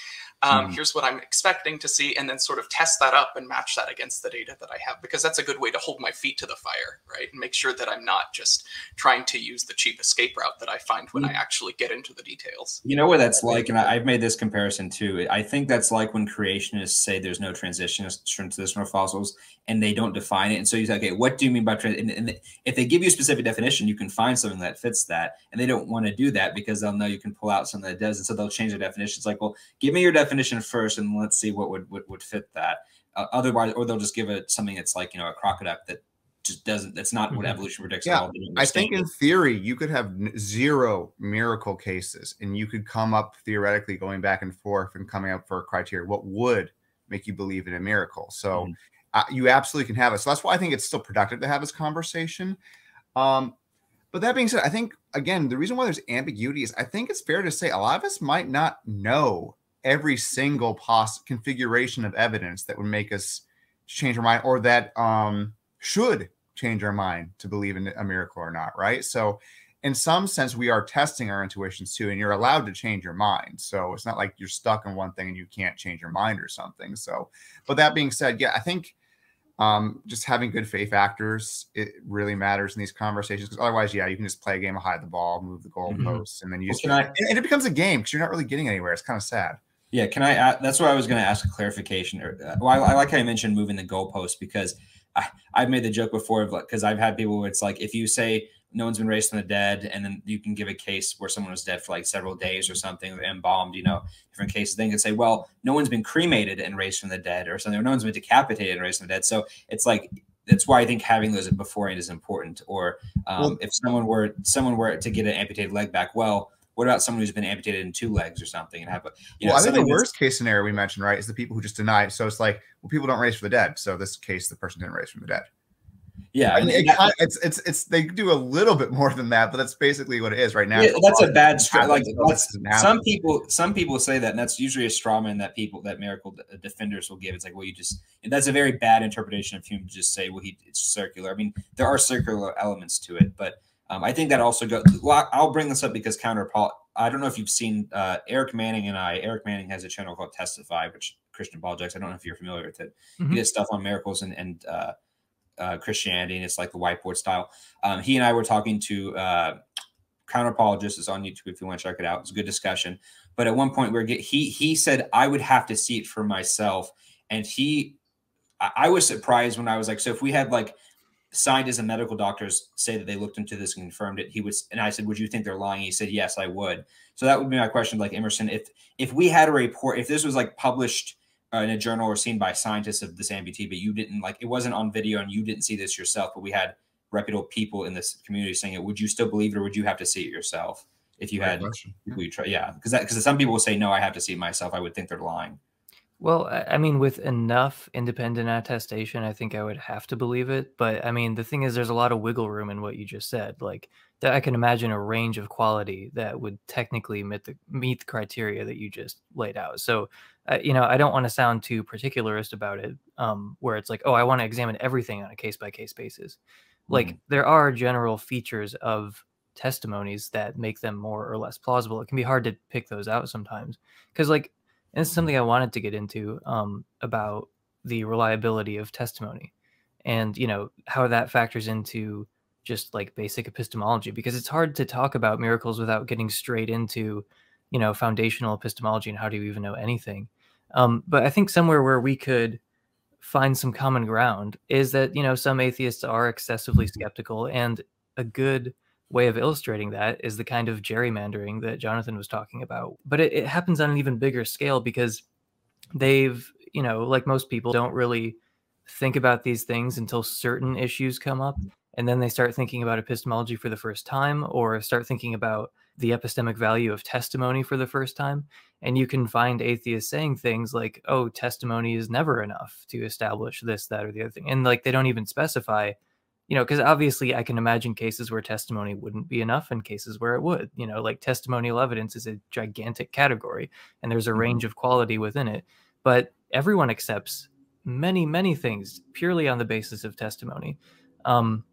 um, Mhm. here's what i'm expecting to see and then sort of test that up and match that against the data that i have because that's a good way to hold my feet to the fire right and make sure that i'm not just trying to use the cheap escape route that i find when i actually get into the details You know what that's like, and I've made this comparison too. I think that's like when creationists say there's no transitions, transitional fossils, and they don't define it. And so you say, okay, what do you mean by trans? And, and if they give you a specific definition, you can find something that fits that. And they don't want to do that because they'll know you can pull out something that does, and so they'll change the definition. It's like, well, give me your definition first, and let's see what would would, would fit that. Uh, otherwise, or they'll just give it something that's like you know a crocodile that just doesn't. That's not what Mhm. evolution predicts. Yeah, at all. I think in theory you could have zero miracle cases, and you could come up theoretically going back and forth and coming up for a criteria. What would make you believe in a miracle? So Mhm. You absolutely can have it. So that's why I think it's still productive to have this conversation. Um, but that being said, I think again the reason why there's ambiguity is I think it's fair to say a lot of us might not know every single poss configuration of evidence that would make us change our mind or that um, should change our mind to believe in a miracle or not, right? So, in some sense, we are testing our intuitions too, and you're allowed to change your mind. So, it's not like you're stuck in one thing and you can't change your mind or something. So, but that being said, yeah, I think um, just having good faith actors it really matters in these conversations because otherwise, yeah, you can just play a game of hide the ball, move the goalposts, and then you Well, just can I- and, it becomes a game because you're not really getting anywhere. It's kind of sad. Yeah, can I? a- That's what I was going to ask a clarification. Or, uh, well, I, I like how you mentioned moving the goalpost because I, I've made the joke before of like because I've had people where it's like if you say no one's been raised from the dead, and then you can give a case where someone was dead for like several days or something, embalmed, you know, different cases. Then you can say, well, no one's been cremated and raised from the dead, or something, or no one's been decapitated and raised from the dead. So it's like that's why I think having those beforehand is important. Or um, Well- if someone were someone were to get an amputated leg back, well. What about someone who's been amputated in two legs or something and have a you know well, I think the worst case scenario we mentioned, right, is the people who just deny. So it's like, well, people don't raise from the dead. So this case, the person didn't raise from the dead. Yeah, I mean, it that- kind it's it's it's they do a little bit more than that, but that's basically what it is right now. yeah, that's a bad straw. Like Happens, so that's, this doesn't happen. some people, some people say that, and that's usually a straw man that people that miracle defenders will give. It's like, well, you just and that's a very bad interpretation of Hume to just say, well, he it's circular. I mean, there are circular elements to it, but um, I think that also goes. Well, I'll bring this up because counter I don't know if you've seen uh, Eric Manning and I. Eric Manning has a channel called Testify, which Christian apologetics. I don't know if you're familiar with it. Mhm. He does stuff on miracles and and uh, uh, Christianity, and it's like the whiteboard style. Um, he and I were talking to uh, counter apologist is on YouTube if you want to check it out. It's a good discussion. But at one point, we're get, he he said I would have to see it for myself, and he I, I was surprised when I was like, so if we had like scientists and medical doctors say that they looked into this and confirmed it, he was, and I said, would you think they're lying? He said, yes, I would. So that would be my question, like Emerson, if if we had a report, if this was like published Uh, in a journal or seen by scientists of this amputee, but you didn't like it wasn't on video and you didn't see this yourself, but we had reputable people in this community saying it, would you still believe it or would you have to see it yourself if you Great had question. people you try? Yeah, because because some people will say no, I have to see it myself. I would think they're lying. Well, I mean, with enough independent attestation, I think I would have to believe it. But I mean, the thing is, there's a lot of wiggle room in what you just said. Like, that I can imagine a range of quality that would technically meet the meet the criteria that you just laid out. So, uh, you know, I don't want to sound too particularist about it, um, where it's like, oh, I want to examine everything on a case by case basis. Like, mm-hmm. there are general features of testimonies that make them more or less plausible. It can be hard to pick those out sometimes because, like, and this is something I wanted to get into um, about the reliability of testimony and you know how that factors into just like basic epistemology because it's hard to talk about miracles without getting straight into you know foundational epistemology and how do you even know anything um, but i think somewhere where we could find some common ground is that you know some atheists are excessively skeptical and a good way of illustrating that is the kind of gerrymandering that Jonathan was talking about. But it, it, happens on an even bigger scale because they've, you know, like most people, don't really think about these things until certain issues come up. And then they start thinking about epistemology for the first time or start thinking about the epistemic value of testimony for the first time. And you can find atheists saying things like, oh, testimony is never enough to establish this, that, or the other thing. And like they don't even specify you know, because obviously I can imagine cases where testimony wouldn't be enough and cases where it would. You know, like testimonial evidence is a gigantic category and there's a mm-hmm. range of quality within it. But everyone accepts many, many things purely on the basis of testimony. Um,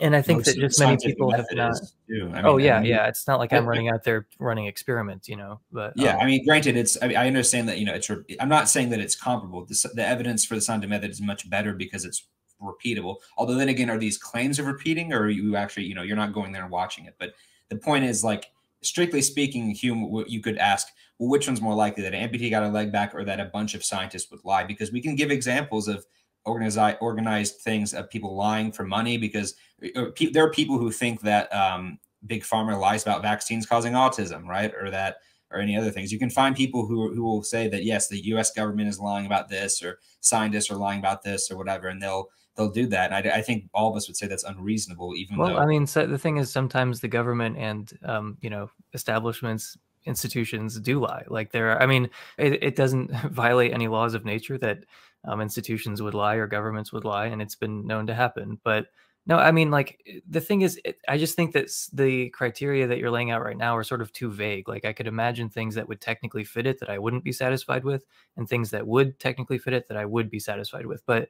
and I think Most that just many people have not. I mean, oh yeah, I mean, yeah. It's not like I'm running out there running experiments, you know. But yeah, um, I mean, granted, it's. I, mean, I, understand that you know it's. I'm not saying that it's comparable. The, the evidence for the scientific method is much better because it's repeatable. Although then again, are these claims of repeating, or you actually, you know, you're not going there and watching it? But the point is, like, strictly speaking, Hume, you could ask, well, which one's more likely that an amputee got a leg back, or that a bunch of scientists would lie? Because we can give examples of organized organized things of people lying for money because uh, there are people who think that um, big pharma lies about vaccines causing autism, right? Or that or any other things. You can find people who, who will say that yes, the U.S. government is lying about this, or scientists are lying about this, or whatever, and they'll they'll do that. And I, I, think all of us would say that's unreasonable, even well, though. I mean, so the thing is, sometimes the government and um, you know establishments, institutions do lie. Like there, are, I mean, it, it doesn't *laughs* violate any laws of nature that um, institutions would lie or governments would lie, and it's been known to happen. But no, I mean, like the thing is, I just think that the criteria that you're laying out right now are sort of too vague. Like I could imagine things that would technically fit it that I wouldn't be satisfied with, and things that would technically fit it that I would be satisfied with. But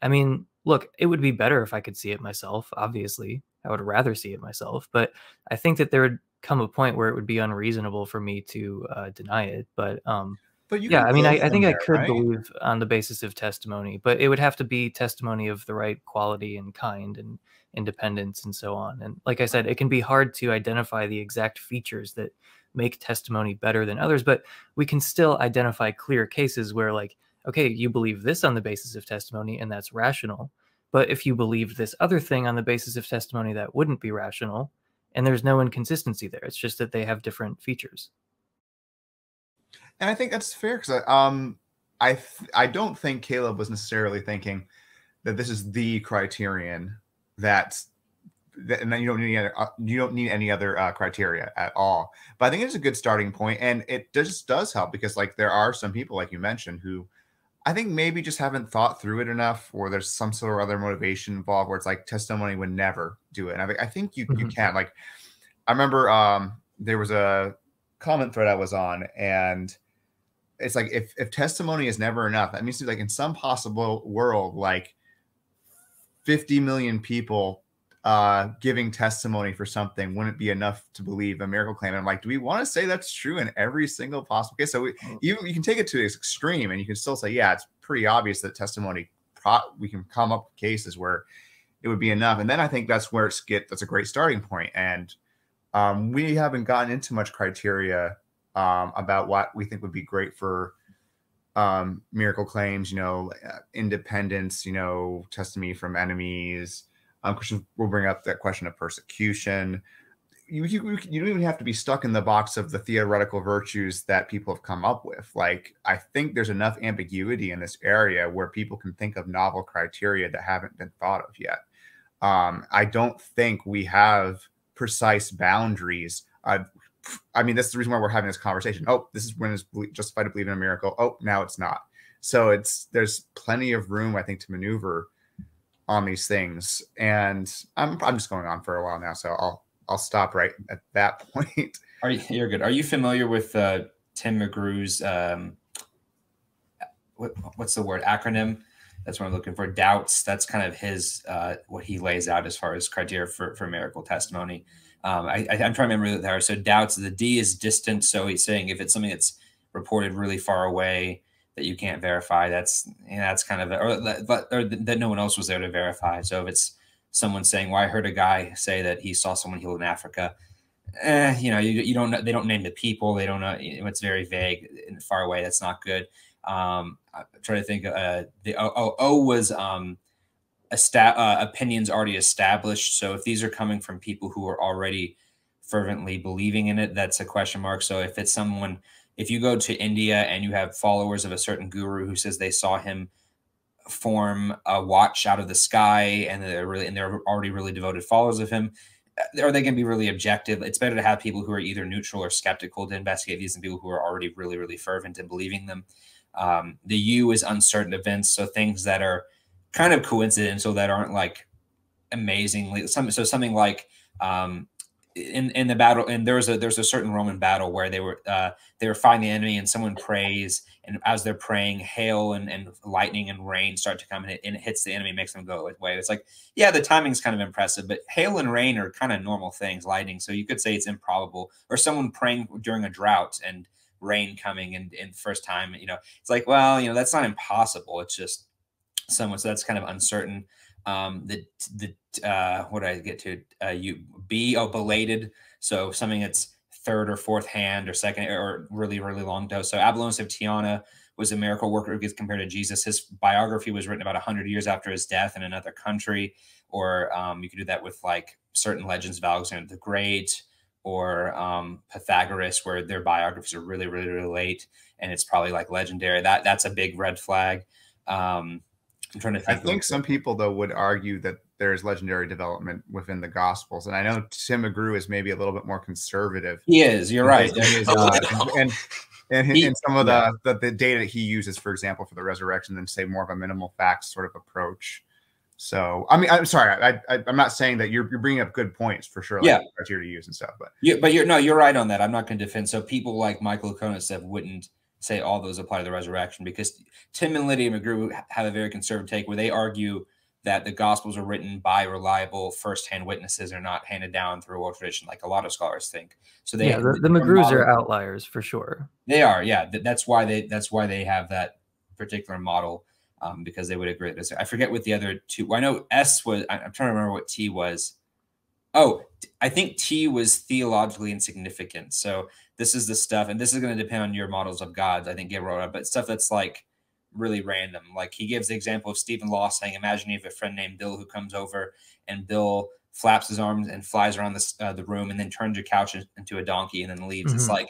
I mean, look, it would be better if I could see it myself. Obviously, I would rather see it myself, but I think that there would come a point where it would be unreasonable for me to uh, deny it. But um, but yeah, I mean, I, I think there, I could right? believe on the basis of testimony, but it would have to be testimony of the right quality and kind and independence and so on. And like I said, it can be hard to identify the exact features that make testimony better than others, but we can still identify clear cases where like okay, you believe this on the basis of testimony, and that's rational. But if you believed this other thing on the basis of testimony, that wouldn't be rational. And there's no inconsistency there. It's just that they have different features. And I think that's fair because um, I th- I don't think Caleb was necessarily thinking that this is the criterion that's that, and then you don't need any other, uh, you don't need any other uh, criteria at all. But I think it's a good starting point, and it just does help because like there are some people like you mentioned who I think maybe just haven't thought through it enough, or there's some sort of other motivation involved where it's like testimony would never do it. And I, I think you mm-hmm. you can. Like, I remember um, there was a comment thread I was on, and it's like if if testimony is never enough, that means like in some possible world, like 50 million people uh, giving testimony for something wouldn't be enough to believe a miracle claim. And I'm like, do we want to say that's true in every single possible case? So we, mm. you you can take it to its extreme, and you can still say, yeah, it's pretty obvious that testimony. Pro- we can come up with cases where it would be enough, and then I think that's where it's get that's a great starting point. And um, we haven't gotten into much criteria um, about what we think would be great for um, miracle claims. You know, uh, independence. You know, testimony from enemies um, Christian will bring up that question of persecution. You, you, you don't even have to be stuck in the box of the theoretical virtues that people have come up with. Like, I think there's enough ambiguity in this area where people can think of novel criteria that haven't been thought of yet. Um, I don't think we have precise boundaries. Uh, I mean, that's the reason why we're having this conversation. Oh, this is when it's justified to believe in a miracle. Oh, now it's not. So it's there's plenty of room, I think, to maneuver on these things. And I'm I'm just going on for a while now, so I'll I'll stop right at that *laughs* point. Are you you're good. Are you familiar with uh, Tim McGrew's um, what, what's the word acronym? That's what I'm looking for. Doubts. That's kind of his uh, what he lays out as far as criteria for, for miracle testimony. Um, I, am trying to remember that there. Are so doubts. The D is distant. So he's saying if it's something that's reported really far away that you can't verify, that's you know, that's kind of a, or, that, or that no one else was there to verify. So if it's someone saying, "Well, I heard a guy say that he saw someone healed in Africa," eh, you know, you, you don't know, they don't name the people. They don't know. It's very vague and far away. That's not good. Um, I'm trying to think. Uh, the O, o, o was um, esta- uh, opinions already established. So if these are coming from people who are already fervently believing in it, that's a question mark. So if it's someone, if you go to India and you have followers of a certain guru who says they saw him form a watch out of the sky and they're really and they're already really devoted followers of him are they going to be really objective it's better to have people who are either neutral or skeptical to investigate these than people who are already really really fervent in believing them um, the U is uncertain events, so things that are kind of coincidental that aren't like amazingly some. So something like um, in in the battle, and there's a there's a certain Roman battle where they were uh, they were fighting the enemy, and someone prays, and as they're praying, hail and, and lightning and rain start to come, and it, and it hits the enemy, makes them go away. It's like yeah, the timing's kind of impressive, but hail and rain are kind of normal things. Lightning, so you could say it's improbable, or someone praying during a drought and rain coming in in first time you know it's like well you know that's not impossible it's just somewhat so that's kind of uncertain. Um the the uh what did i get to? Uh you be oh belated. So something that's third or fourth hand or second or really really long dose. So apollonius of Tyana was a miracle worker who gets compared to jesus. His biography was written about 100 years after his death in another country or um, you could do that with like certain legends of alexander the great or um, Pythagoras, where their biographies are really, really, really late, and it's probably like legendary. That that's a big red flag. Um, I'm trying to think. I think some people though would argue that there's legendary development within the Gospels, and I know Tim McGrew is maybe a little bit more conservative. He is. You're right. uh, and and, he, and some of the, the the data that he uses, for example, for the resurrection, than say more of a minimal facts sort of approach. So I mean, I'm sorry, I, I am not saying that you're you're bringing up good points for sure. Like yeah, criteria to use and stuff, but yeah, but you're no, you're right on that. I'm not going to defend. So people like Michael Konosev wouldn't say all those apply to the resurrection because Tim and Lydia McGrew have a very conservative take where they argue that the Gospels are written by reliable first-hand witnesses are not handed down through oral tradition, like a lot of scholars think. So they yeah, the, the McGrews are outliers for sure. They are, yeah. That's why they that's why they have that particular model um, because they would agree. This. I forget what the other two. Well, I know S was. I'm trying to remember what T was. Oh, I think T was theologically insignificant. So this is the stuff, and this is going to depend on your models of gods. I think get wrote up, but stuff that's like really random. Like he gives the example of Stephen Law saying, "Imagine you have a friend named Bill who comes over, and Bill flaps his arms and flies around the uh, the room, and then turns your couch into a donkey and then leaves." Mm-hmm. It's like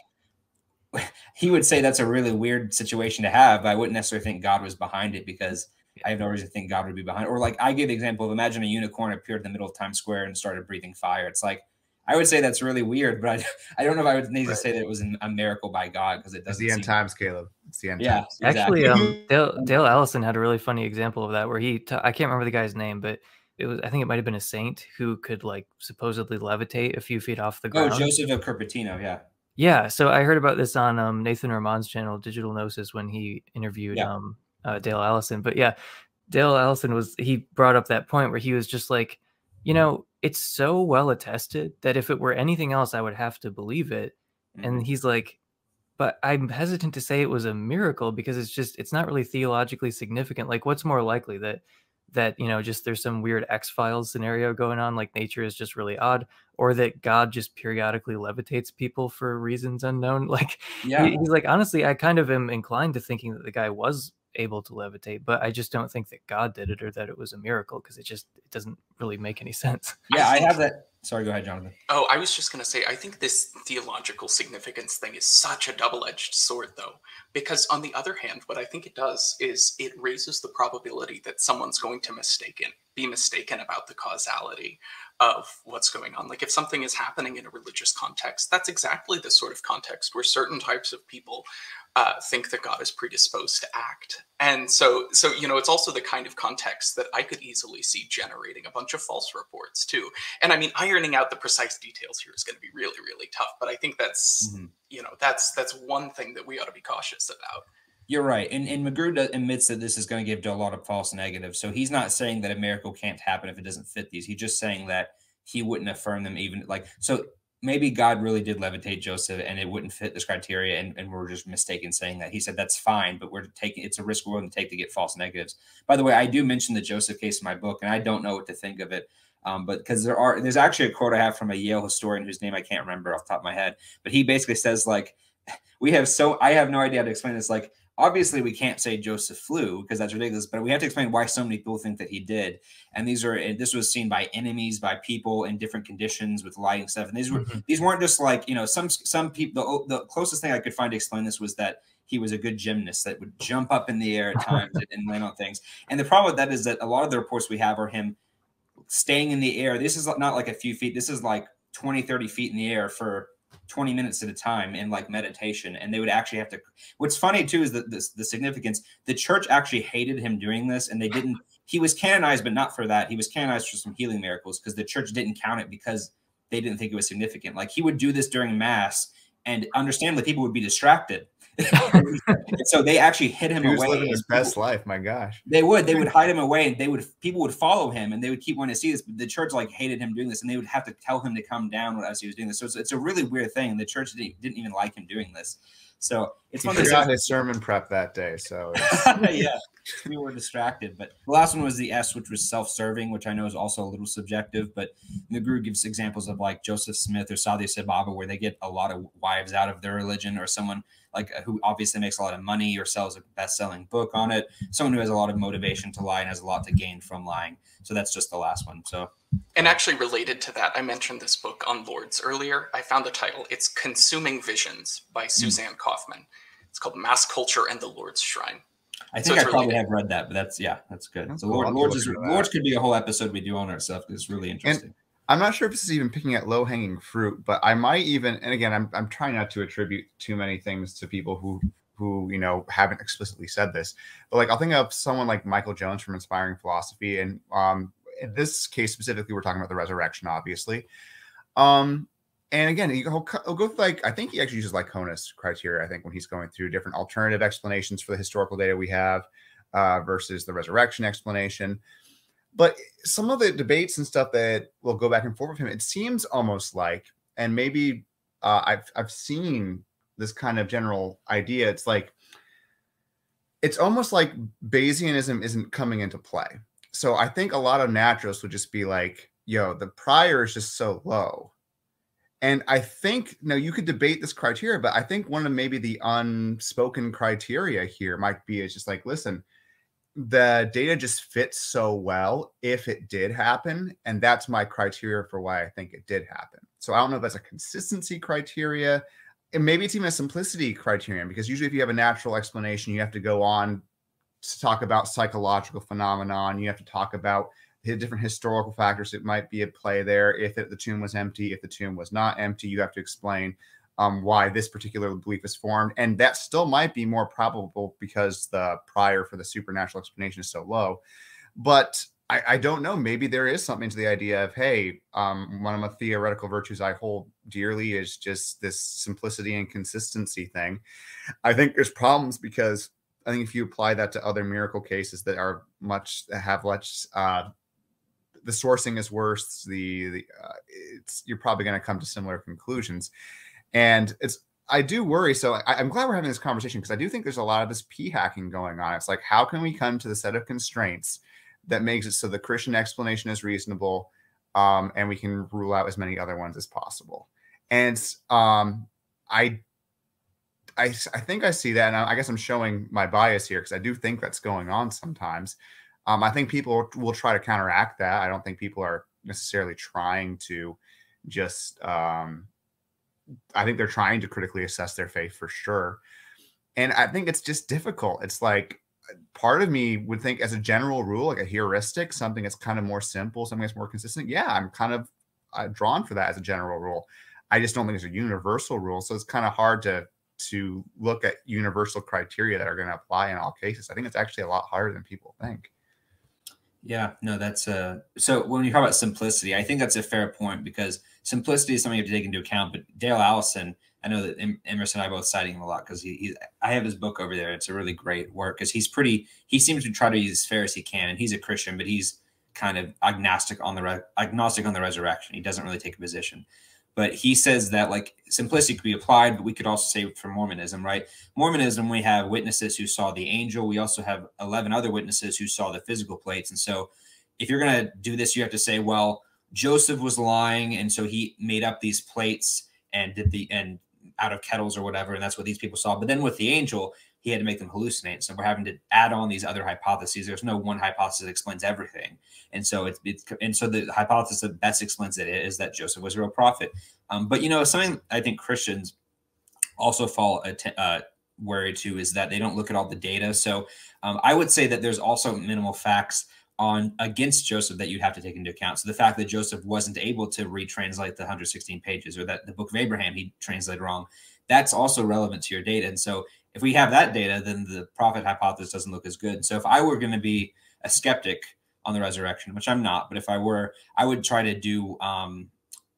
*laughs* he would say that's a really weird situation to have, but I wouldn't necessarily think God was behind it because I have no reason to think God would be behind. It. Or like I give the example of imagine a unicorn appeared in the middle of Times Square and started breathing fire. It's like I would say that's really weird, but I, *laughs* I don't know if I would need right. to say that it was an, a miracle by God because it doesn't. It's the end times, Caleb. It's the end. Yeah, times. exactly. actually, um, *laughs* Dale, Dale Allison had a really funny example of that where he t- I can't remember the guy's name, but it was I think it might have been a saint who could like supposedly levitate a few feet off the oh, ground. Oh, Joseph of Cupertino, yeah. Yeah, so I heard about this on um, Nathan Ormond's channel, Digital Gnosis, when he interviewed yeah. um, uh, Dale Allison. But yeah, Dale Allison was he brought up that point where he was just like, you know, it's so well attested that if it were anything else, I would have to believe it. Mm-hmm. And he's like, but I'm hesitant to say it was a miracle because it's just it's not really theologically significant. Like, what's more likely that that you know just there's some weird X Files scenario going on, like nature is just really odd, or that God just periodically levitates people for reasons unknown. *laughs* Like, yeah, he's like, honestly, I kind of am inclined to thinking that the guy was able to levitate, but I just don't think that God did it or that it was a miracle because it just it doesn't really make any *laughs* sense. Yeah, I have that. Sorry, go ahead, Jonathan. Oh, I was just going to say, I think this theological significance thing is such a double edged sword, though, because on the other hand, what I think it does is it raises the probability that someone's going to mistaken be mistaken about the causality of what's going on. Like if something is happening in a religious context, that's exactly the sort of context where certain types of people uh, think that God is predisposed to act. And so, so you know, it's also the kind of context that I could easily see generating a bunch of false reports too. And I mean, ironing out the precise details here is going to be really, really tough. But I think that's, mm-hmm. you know, that's that's one thing that we ought to be cautious about. You're right, and and McGrew admits that this is going to give a lot of false negatives. So he's not saying that a miracle can't happen if it doesn't fit these. He's just saying that he wouldn't affirm them even like so maybe God really did levitate Joseph and it wouldn't fit this criteria and, and we're just mistaken saying that. He said that's fine, but we're taking it's a risk we're willing to take to get false negatives. By the way, I do mention the Joseph case in my book and I don't know what to think of it. Um, but because there are there's actually a quote I have from a Yale historian whose name I can't remember off top of my head, but he basically says like we have so I have no idea how to explain this. Like obviously we can't say Joseph flew because that's ridiculous, but we have to explain why so many people think that he did. And these are this was seen by enemies, by people in different conditions with lighting stuff. And these were mm-hmm. these weren't just like you know some some people. The, the closest thing I could find to explain this was that he was a good gymnast that would jump up in the air at *laughs* times and land on things. And the problem with that is that a lot of the reports we have are him staying in the air. This is not like a few feet. This is like 20, 30 feet in the air for 20 minutes at a time in like meditation and they would actually have to what's funny too is that this the significance the church actually hated him doing this and they didn't he was canonized but not for that he was canonized for some healing miracles because the church didn't count it because they didn't think it was significant like he would do this during mass and understandably people would be distracted *laughs* so they actually hid him he was away. living his best life. My gosh, they would. They would hide him away, and they would. People would follow him, and they would keep wanting to see this. But the church like hated him doing this, and they would have to tell him to come down as he was doing this. So it's, it's a really weird thing. The church didn't, didn't even like him doing this. So it's he forgot his sermon prep that day. So *laughs* yeah, we were distracted. But the last one was the S, which was self-serving, which I know is also a little subjective. But McGrew gives examples of like Joseph Smith or Sathya Sai Baba, where they get a lot of wives out of their religion, or someone like who obviously makes a lot of money or sells a best-selling book on it. Someone who has a lot of motivation to lie and has a lot to gain from lying. So that's just the last one. So and actually, related to that, I mentioned this book on Lourdes earlier. I found the title. It's Consuming Visions by hmm. Suzanne. Kaufman. It's called Mass Culture and the Lourdes Shrine. I think so I probably good. have read that, but that's yeah, that's good. That's so Lord, Lourdes, is, Lourdes could be a whole episode we do on ourselves. It's really interesting. And I'm not sure if this is even picking at low hanging fruit, but I might even. And again, I'm I'm trying not to attribute too many things to people who who you know haven't explicitly said this, but like I'll think of someone like Michael Jones from Inspiring Philosophy, and um, in this case specifically, we're talking about the resurrection, obviously. Um, and again, he'll, he'll go like I think he actually uses Licona's criteria. I think when he's going through different alternative explanations for the historical data we have uh, versus the resurrection explanation. But some of the debates and stuff that will go back and forth with him, it seems almost like, and maybe uh, I've I've seen this kind of general idea. It's like it's almost like Bayesianism isn't coming into play so I think a lot of naturalists would just be like, yo, the prior is just so low. And I think now you could debate this criteria, but I think one of maybe the unspoken criteria here might be is just like, listen, the data just fits so well if it did happen. And that's my criteria for why I think it did happen. So I don't know if that's a consistency criteria. And maybe it's even a simplicity criterion because usually if you have a natural explanation, you have to go on to talk about psychological phenomenon. You have to talk about the different historical factors that might be at play there. If it, the tomb was empty, if the tomb was not empty, you have to explain um, why this particular belief is formed. And that still might be more probable because the prior for the supernatural explanation is so low. But I, I don't know. Maybe there is something to the idea of, hey, um, one of the theoretical virtues I hold dearly is just this simplicity and consistency thing. I think there's problems because I think if you apply that to other miracle cases that are much have less, uh, the sourcing is worse. The the uh, it's you're probably going to come to similar conclusions, and it's I do worry. So I, am glad we're having this conversation because I do think there's a lot of this p hacking going on. It's like how can we come to the set of constraints that makes it so the Christian explanation is reasonable, um, and we can rule out as many other ones as possible. And um, I I, I think I see that, and I, I guess I'm showing my bias here because I do think that's going on sometimes. Um, I think people will try to counteract that. I don't think people are necessarily trying to just. Um, I think they're trying to critically assess their faith for sure, and I think it's just difficult. It's like part of me would think, as a general rule, like a heuristic, something that's kind of more simple, something that's more consistent. Yeah, I'm kind of uh, drawn for that as a general rule. I just don't think it's a universal rule. So it's kind of hard to to look at universal criteria that are going to apply in all cases. I think it's actually a lot harder than people think. Yeah, no, that's uh so when you talk about simplicity, I think that's a fair point because simplicity is something you have to take into account. But Dale Allison, I know that Emerson and I both citing him a lot because he, he, I have his book over there. It's a really great work because he's pretty. He seems to try to be as fair as he can, and he's a Christian, but he's kind of agnostic on the re, agnostic on the resurrection. He doesn't really take a position, but he says that like simplicity could be applied, but we could also say for Mormonism, right? Mormonism, we have witnesses who saw the angel. We also have eleven other witnesses who saw the physical plates, and so if you're going to do this, you have to say, well, Joseph was lying, and so he made up these plates and did the and out of kettles or whatever, and that's what these people saw. But then with the angel, he had to make them hallucinate. So we're having to add on these other hypotheses. There's no one hypothesis that explains everything, and so it's, it's and so the hypothesis that best explains it is that Joseph was a real prophet. Um, but you know, something I think Christians also fall att- uh, worried to is that they don't look at all the data. So um, I would say that there's also minimal facts on against Joseph that you'd have to take into account. So the fact that Joseph wasn't able to retranslate the 116 pages or that the book of Abraham he translated wrong, that's also relevant to your data. And so if we have that data, then the prophet hypothesis doesn't look as good. So if I were going to be a skeptic on the resurrection, which I'm not, but if I were, I would try to do um,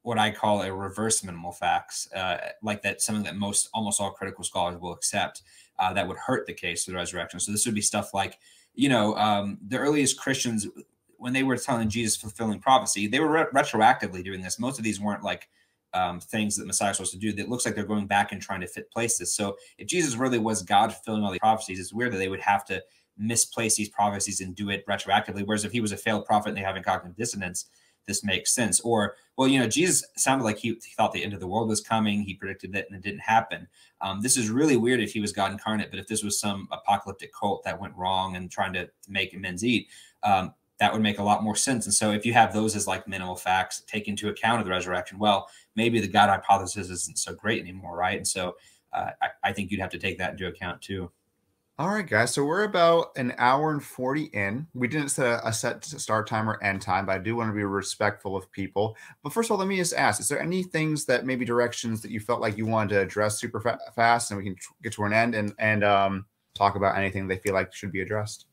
what I call a reverse minimal facts, uh, like that something that most almost all critical scholars will accept uh, that would hurt the case of the resurrection. So this would be stuff like you know, um, the earliest Christians, when they were telling Jesus fulfilling prophecy, they were re- retroactively doing this. Most of these weren't like um, things that Messiah was supposed to do. That looks like they're going back and trying to fit places. So if Jesus really was God fulfilling all these prophecies, it's weird that they would have to misplace these prophecies and do it retroactively. Whereas if he was a failed prophet and they have cognitive dissonance, this makes sense. Or, well, you know, Jesus sounded like he, he, thought the end of the world was coming. He predicted it and it didn't happen. Um, this is really weird if he was God incarnate, but if this was some apocalyptic cult that went wrong and trying to make amends eat, um, that would make a lot more sense. And so if you have those as like minimal facts, take into account of the resurrection, well, maybe the God hypothesis isn't so great anymore, right? And so uh, I, I think you'd have to take that into account too. All right, guys. So we're about an hour and 40 in. We didn't set a set start time or end time, but I do want to be respectful of people. But first of all, let me just ask Is there any things that maybe directions that you felt like you wanted to address super fa- fast and we can get to an end and, and um, talk about anything they feel like should be addressed?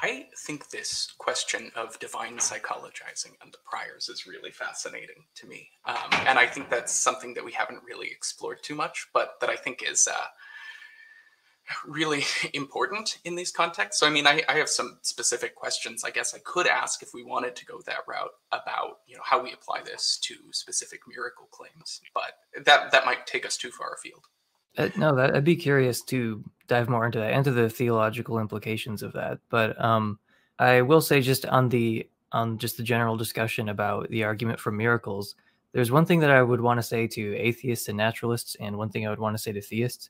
I think this question of divine psychologizing and the priors is really fascinating to me. Um, and I think that's something that we haven't really explored too much, but that I think is. Uh, really *laughs* important in these contexts. So, I mean, I, I, have some specific questions I guess I could ask if we wanted to go that route about, you know, how we apply this to specific miracle claims, but that, that might take us too far afield. Uh, no, that, I'd be curious to dive more into that, into the theological implications of that. But um, I will say just on the, on just the general discussion about the argument for miracles, there's one thing that I would want to say to atheists and naturalists, and one thing I would want to say to theists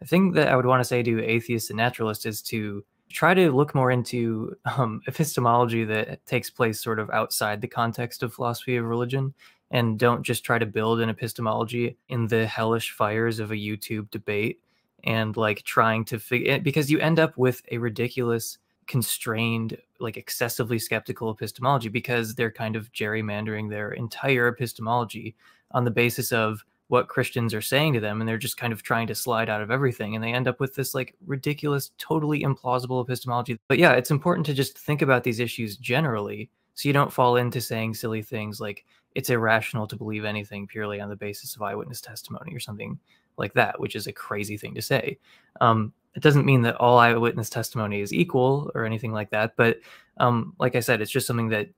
the thing that I would want to say to atheists and naturalists is to try to look more into um, *laughs* epistemology that takes place sort of outside the context of philosophy of religion and don't just try to build an epistemology in the hellish fires of a YouTube debate and like trying to figure eh, it because you end up with a ridiculous constrained like excessively skeptical epistemology because they're kind of gerrymandering their entire epistemology on the basis of what Christians are saying to them, and they're just kind of trying to slide out of everything, and they end up with this like ridiculous, totally implausible epistemology. But yeah, it's important to just think about these issues generally, so you don't fall into saying silly things like it's irrational to believe anything purely on the basis of eyewitness testimony or something like that, which is a crazy thing to say. Um, it doesn't mean that all eyewitness testimony is equal or anything like that, but um, like I said, it's just something that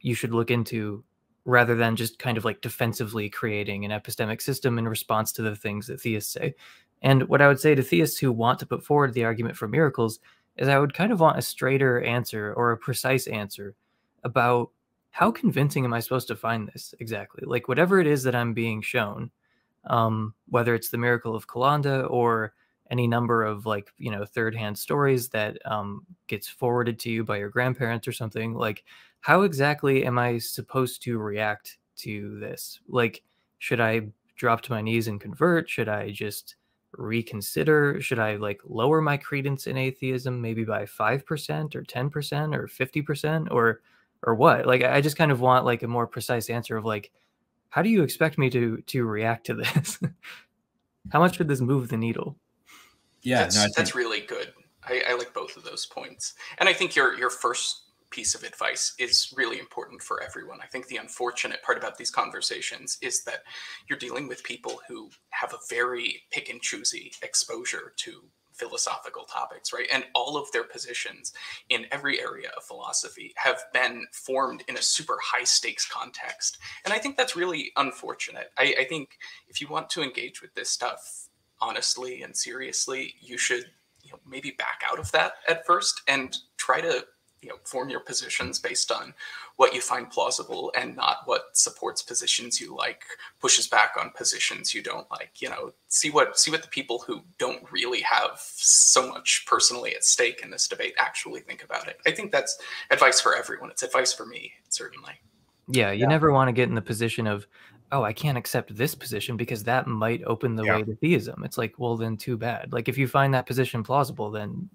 you should look into rather than just kind of like defensively creating an epistemic system in response to the things that theists say. And what I would say to theists who want to put forward the argument for miracles is I would kind of want a straighter answer or a precise answer about how convincing am I supposed to find this exactly? Like whatever it is that I'm being shown, um, whether it's the miracle of Calanda or any number of like you know third hand stories that um, gets forwarded to you by your grandparents or something like how exactly am I supposed to react to this? Like, should I drop to my knees and convert? Should I just reconsider? Should I like lower my credence in atheism maybe by 5% or 10% or 50% or or what? Like I just kind of want like a more precise answer of like how do you expect me to to react to this? *laughs* how much would this move the needle? Yeah, that's, no, think, that's really good. I, I like both of those points, and I think your your first piece of advice is really important for everyone. I think the unfortunate part about these conversations is that you're dealing with people who have a very pick and choosy exposure to philosophical topics, right? And all of their positions in every area of philosophy have been formed in a super high stakes context. And I think that's really unfortunate. I, I think if you want to engage with this stuff honestly and seriously, you should you know, maybe back out of that at first and try to you know form your positions based on what you find plausible and not what supports positions you like pushes back on positions you don't like you know see what see what the people who don't really have so much personally at stake in this debate actually think about it i think that's advice for everyone it's advice for me certainly Yeah, you Yeah. never want to get in the position of, oh, I can't accept this position because that might open the Yeah. way to theism. It's like, well, then too bad. Like if you find that position plausible, then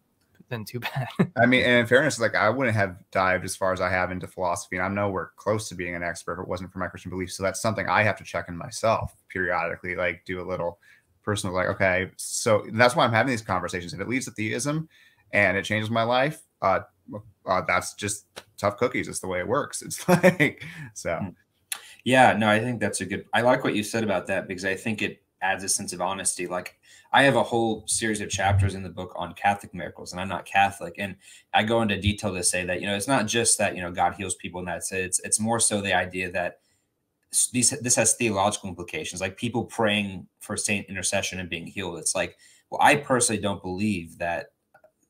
then too bad. *laughs* I mean, and in fairness, like I wouldn't have dived as far as I have into philosophy, and I'm nowhere close to being an expert if it wasn't for my Christian beliefs. So that's something I have to check in myself periodically, like do a little personal, like, okay, so that's why I'm having these conversations. If it leads to theism and it changes my life, uh, uh that's just tough cookies. It's the way it works. *laughs* It's like so. Hmm. Yeah, no, I think that's a good. I like what you said about that because I think it adds a sense of honesty. Like I have a whole series of chapters in the book on Catholic miracles, and I'm not Catholic, and I go into detail to say that you know it's not just that you know God heals people and that's it. It's it's more so the idea that these this has theological implications, like people praying for saint intercession and being healed. It's like, well, I personally don't believe that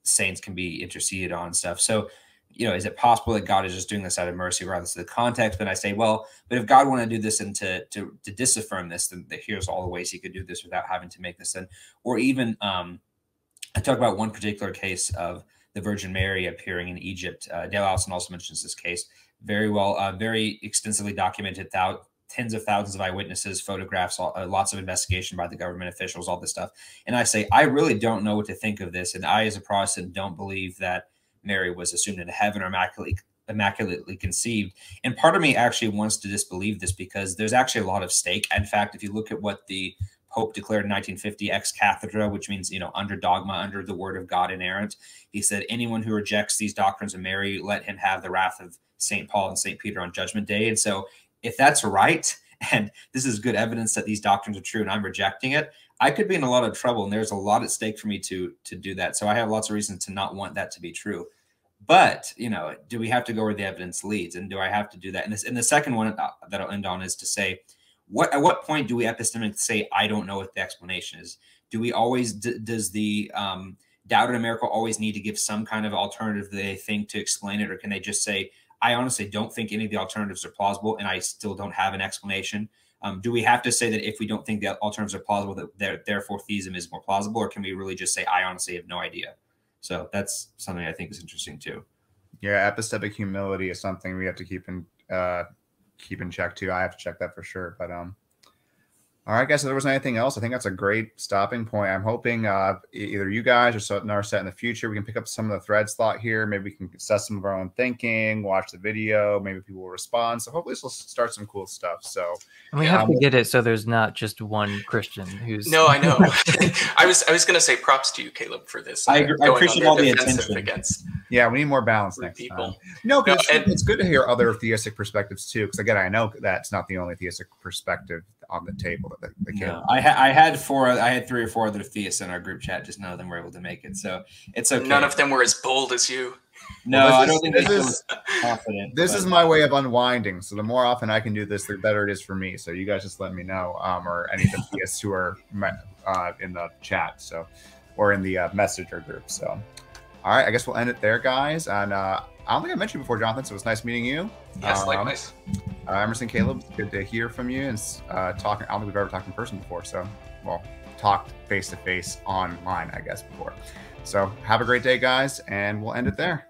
saints can be interceded on stuff. So you know, is it possible that God is just doing this out of mercy, regardless of the context? But I say, well, but if God wanted to do this and to to to disaffirm this, then the, here's all the ways He could do this without having to make this in. Or even, um, I talk about one particular case of the Virgin Mary appearing in Egypt. Uh, Dale Allison also mentions this case very well, uh, very extensively documented. Thou- tens of thousands of eyewitnesses, photographs, all, uh, lots of investigation by the government officials, all this stuff. And I say, I really don't know what to think of this. And I, as a Protestant, don't believe that Mary was assumed into heaven or immaculately immaculately conceived. And part of me actually wants to disbelieve this because there's actually a lot of stake. In fact, if you look at what the Pope declared in 1950 ex cathedra, which means you know under dogma, under the word of God inerrant, he said anyone who rejects these doctrines of Mary, let him have the wrath of Saint Paul and Saint Peter on Judgment Day. And so, if that's right, *laughs* and this is good evidence that these doctrines are true, and I'm rejecting it, I could be in a lot of trouble, and there's a lot at stake for me to to do that. So I have lots of reasons to not want that to be true. But you know, do we have to go where the evidence leads, and do I have to do that? And this, and the second one uh, that I'll end on is to say, what at what point do we epistemically say I don't know what the explanation is? Do we always d- does the um, in miracle always need to give some kind of alternative they think to explain it, or can they just say I honestly don't think any of the alternatives are plausible, and I still don't have an explanation? Um, do we have to say that if we don't think the alternatives are plausible, that there, therefore theism is more plausible, or can we really just say I honestly have no idea? So that's something I think is interesting too. Yeah, epistemic humility is something we have to keep in uh keep in check too. I have to check that for sure. But um all right, guys. If there was anything else, I think that's a great stopping point. I'm hoping uh, either you guys or so our set in the future, we can pick up some of the threads thought here. Maybe we can assess some of our own thinking, watch the video. Maybe people will respond. So hopefully, this will start some cool stuff. So And we Yeah, have to um, get it so there's not just one Christian who's No, I know. *laughs* *laughs* I was I was going to say props to you, Caleb, for this. I uh, agree- I appreciate all the the attention. against yeah, we need more balance next people. time. No, because No, it's, and- it's good to hear other theistic perspectives too. Because again, I know that's not the only theistic perspective on the table that, that, that No, I, ha- I had four. I had three or four other theists in our group chat. Just none of them were able to make it. So it's okay. None of them were as bold as you. No, Well, I this don't is- think this they is- confident. this but- is my way of unwinding. So the more often I can do this, the better it is for me. So you guys just let me know, um, or any of the theists who are uh, in the chat, so or in the uh, messenger group. So, all right, I guess we'll end it there, guys. And uh, I don't think I mentioned you before, Jonathan. So it was nice meeting you. Yes, Um, likewise. Uh, Emerson, Caleb, good to hear from you and uh, talking. I don't think we've ever talked in person before. So, well, talked face to face online, I guess, before. So have a great day, guys, and we'll end it there.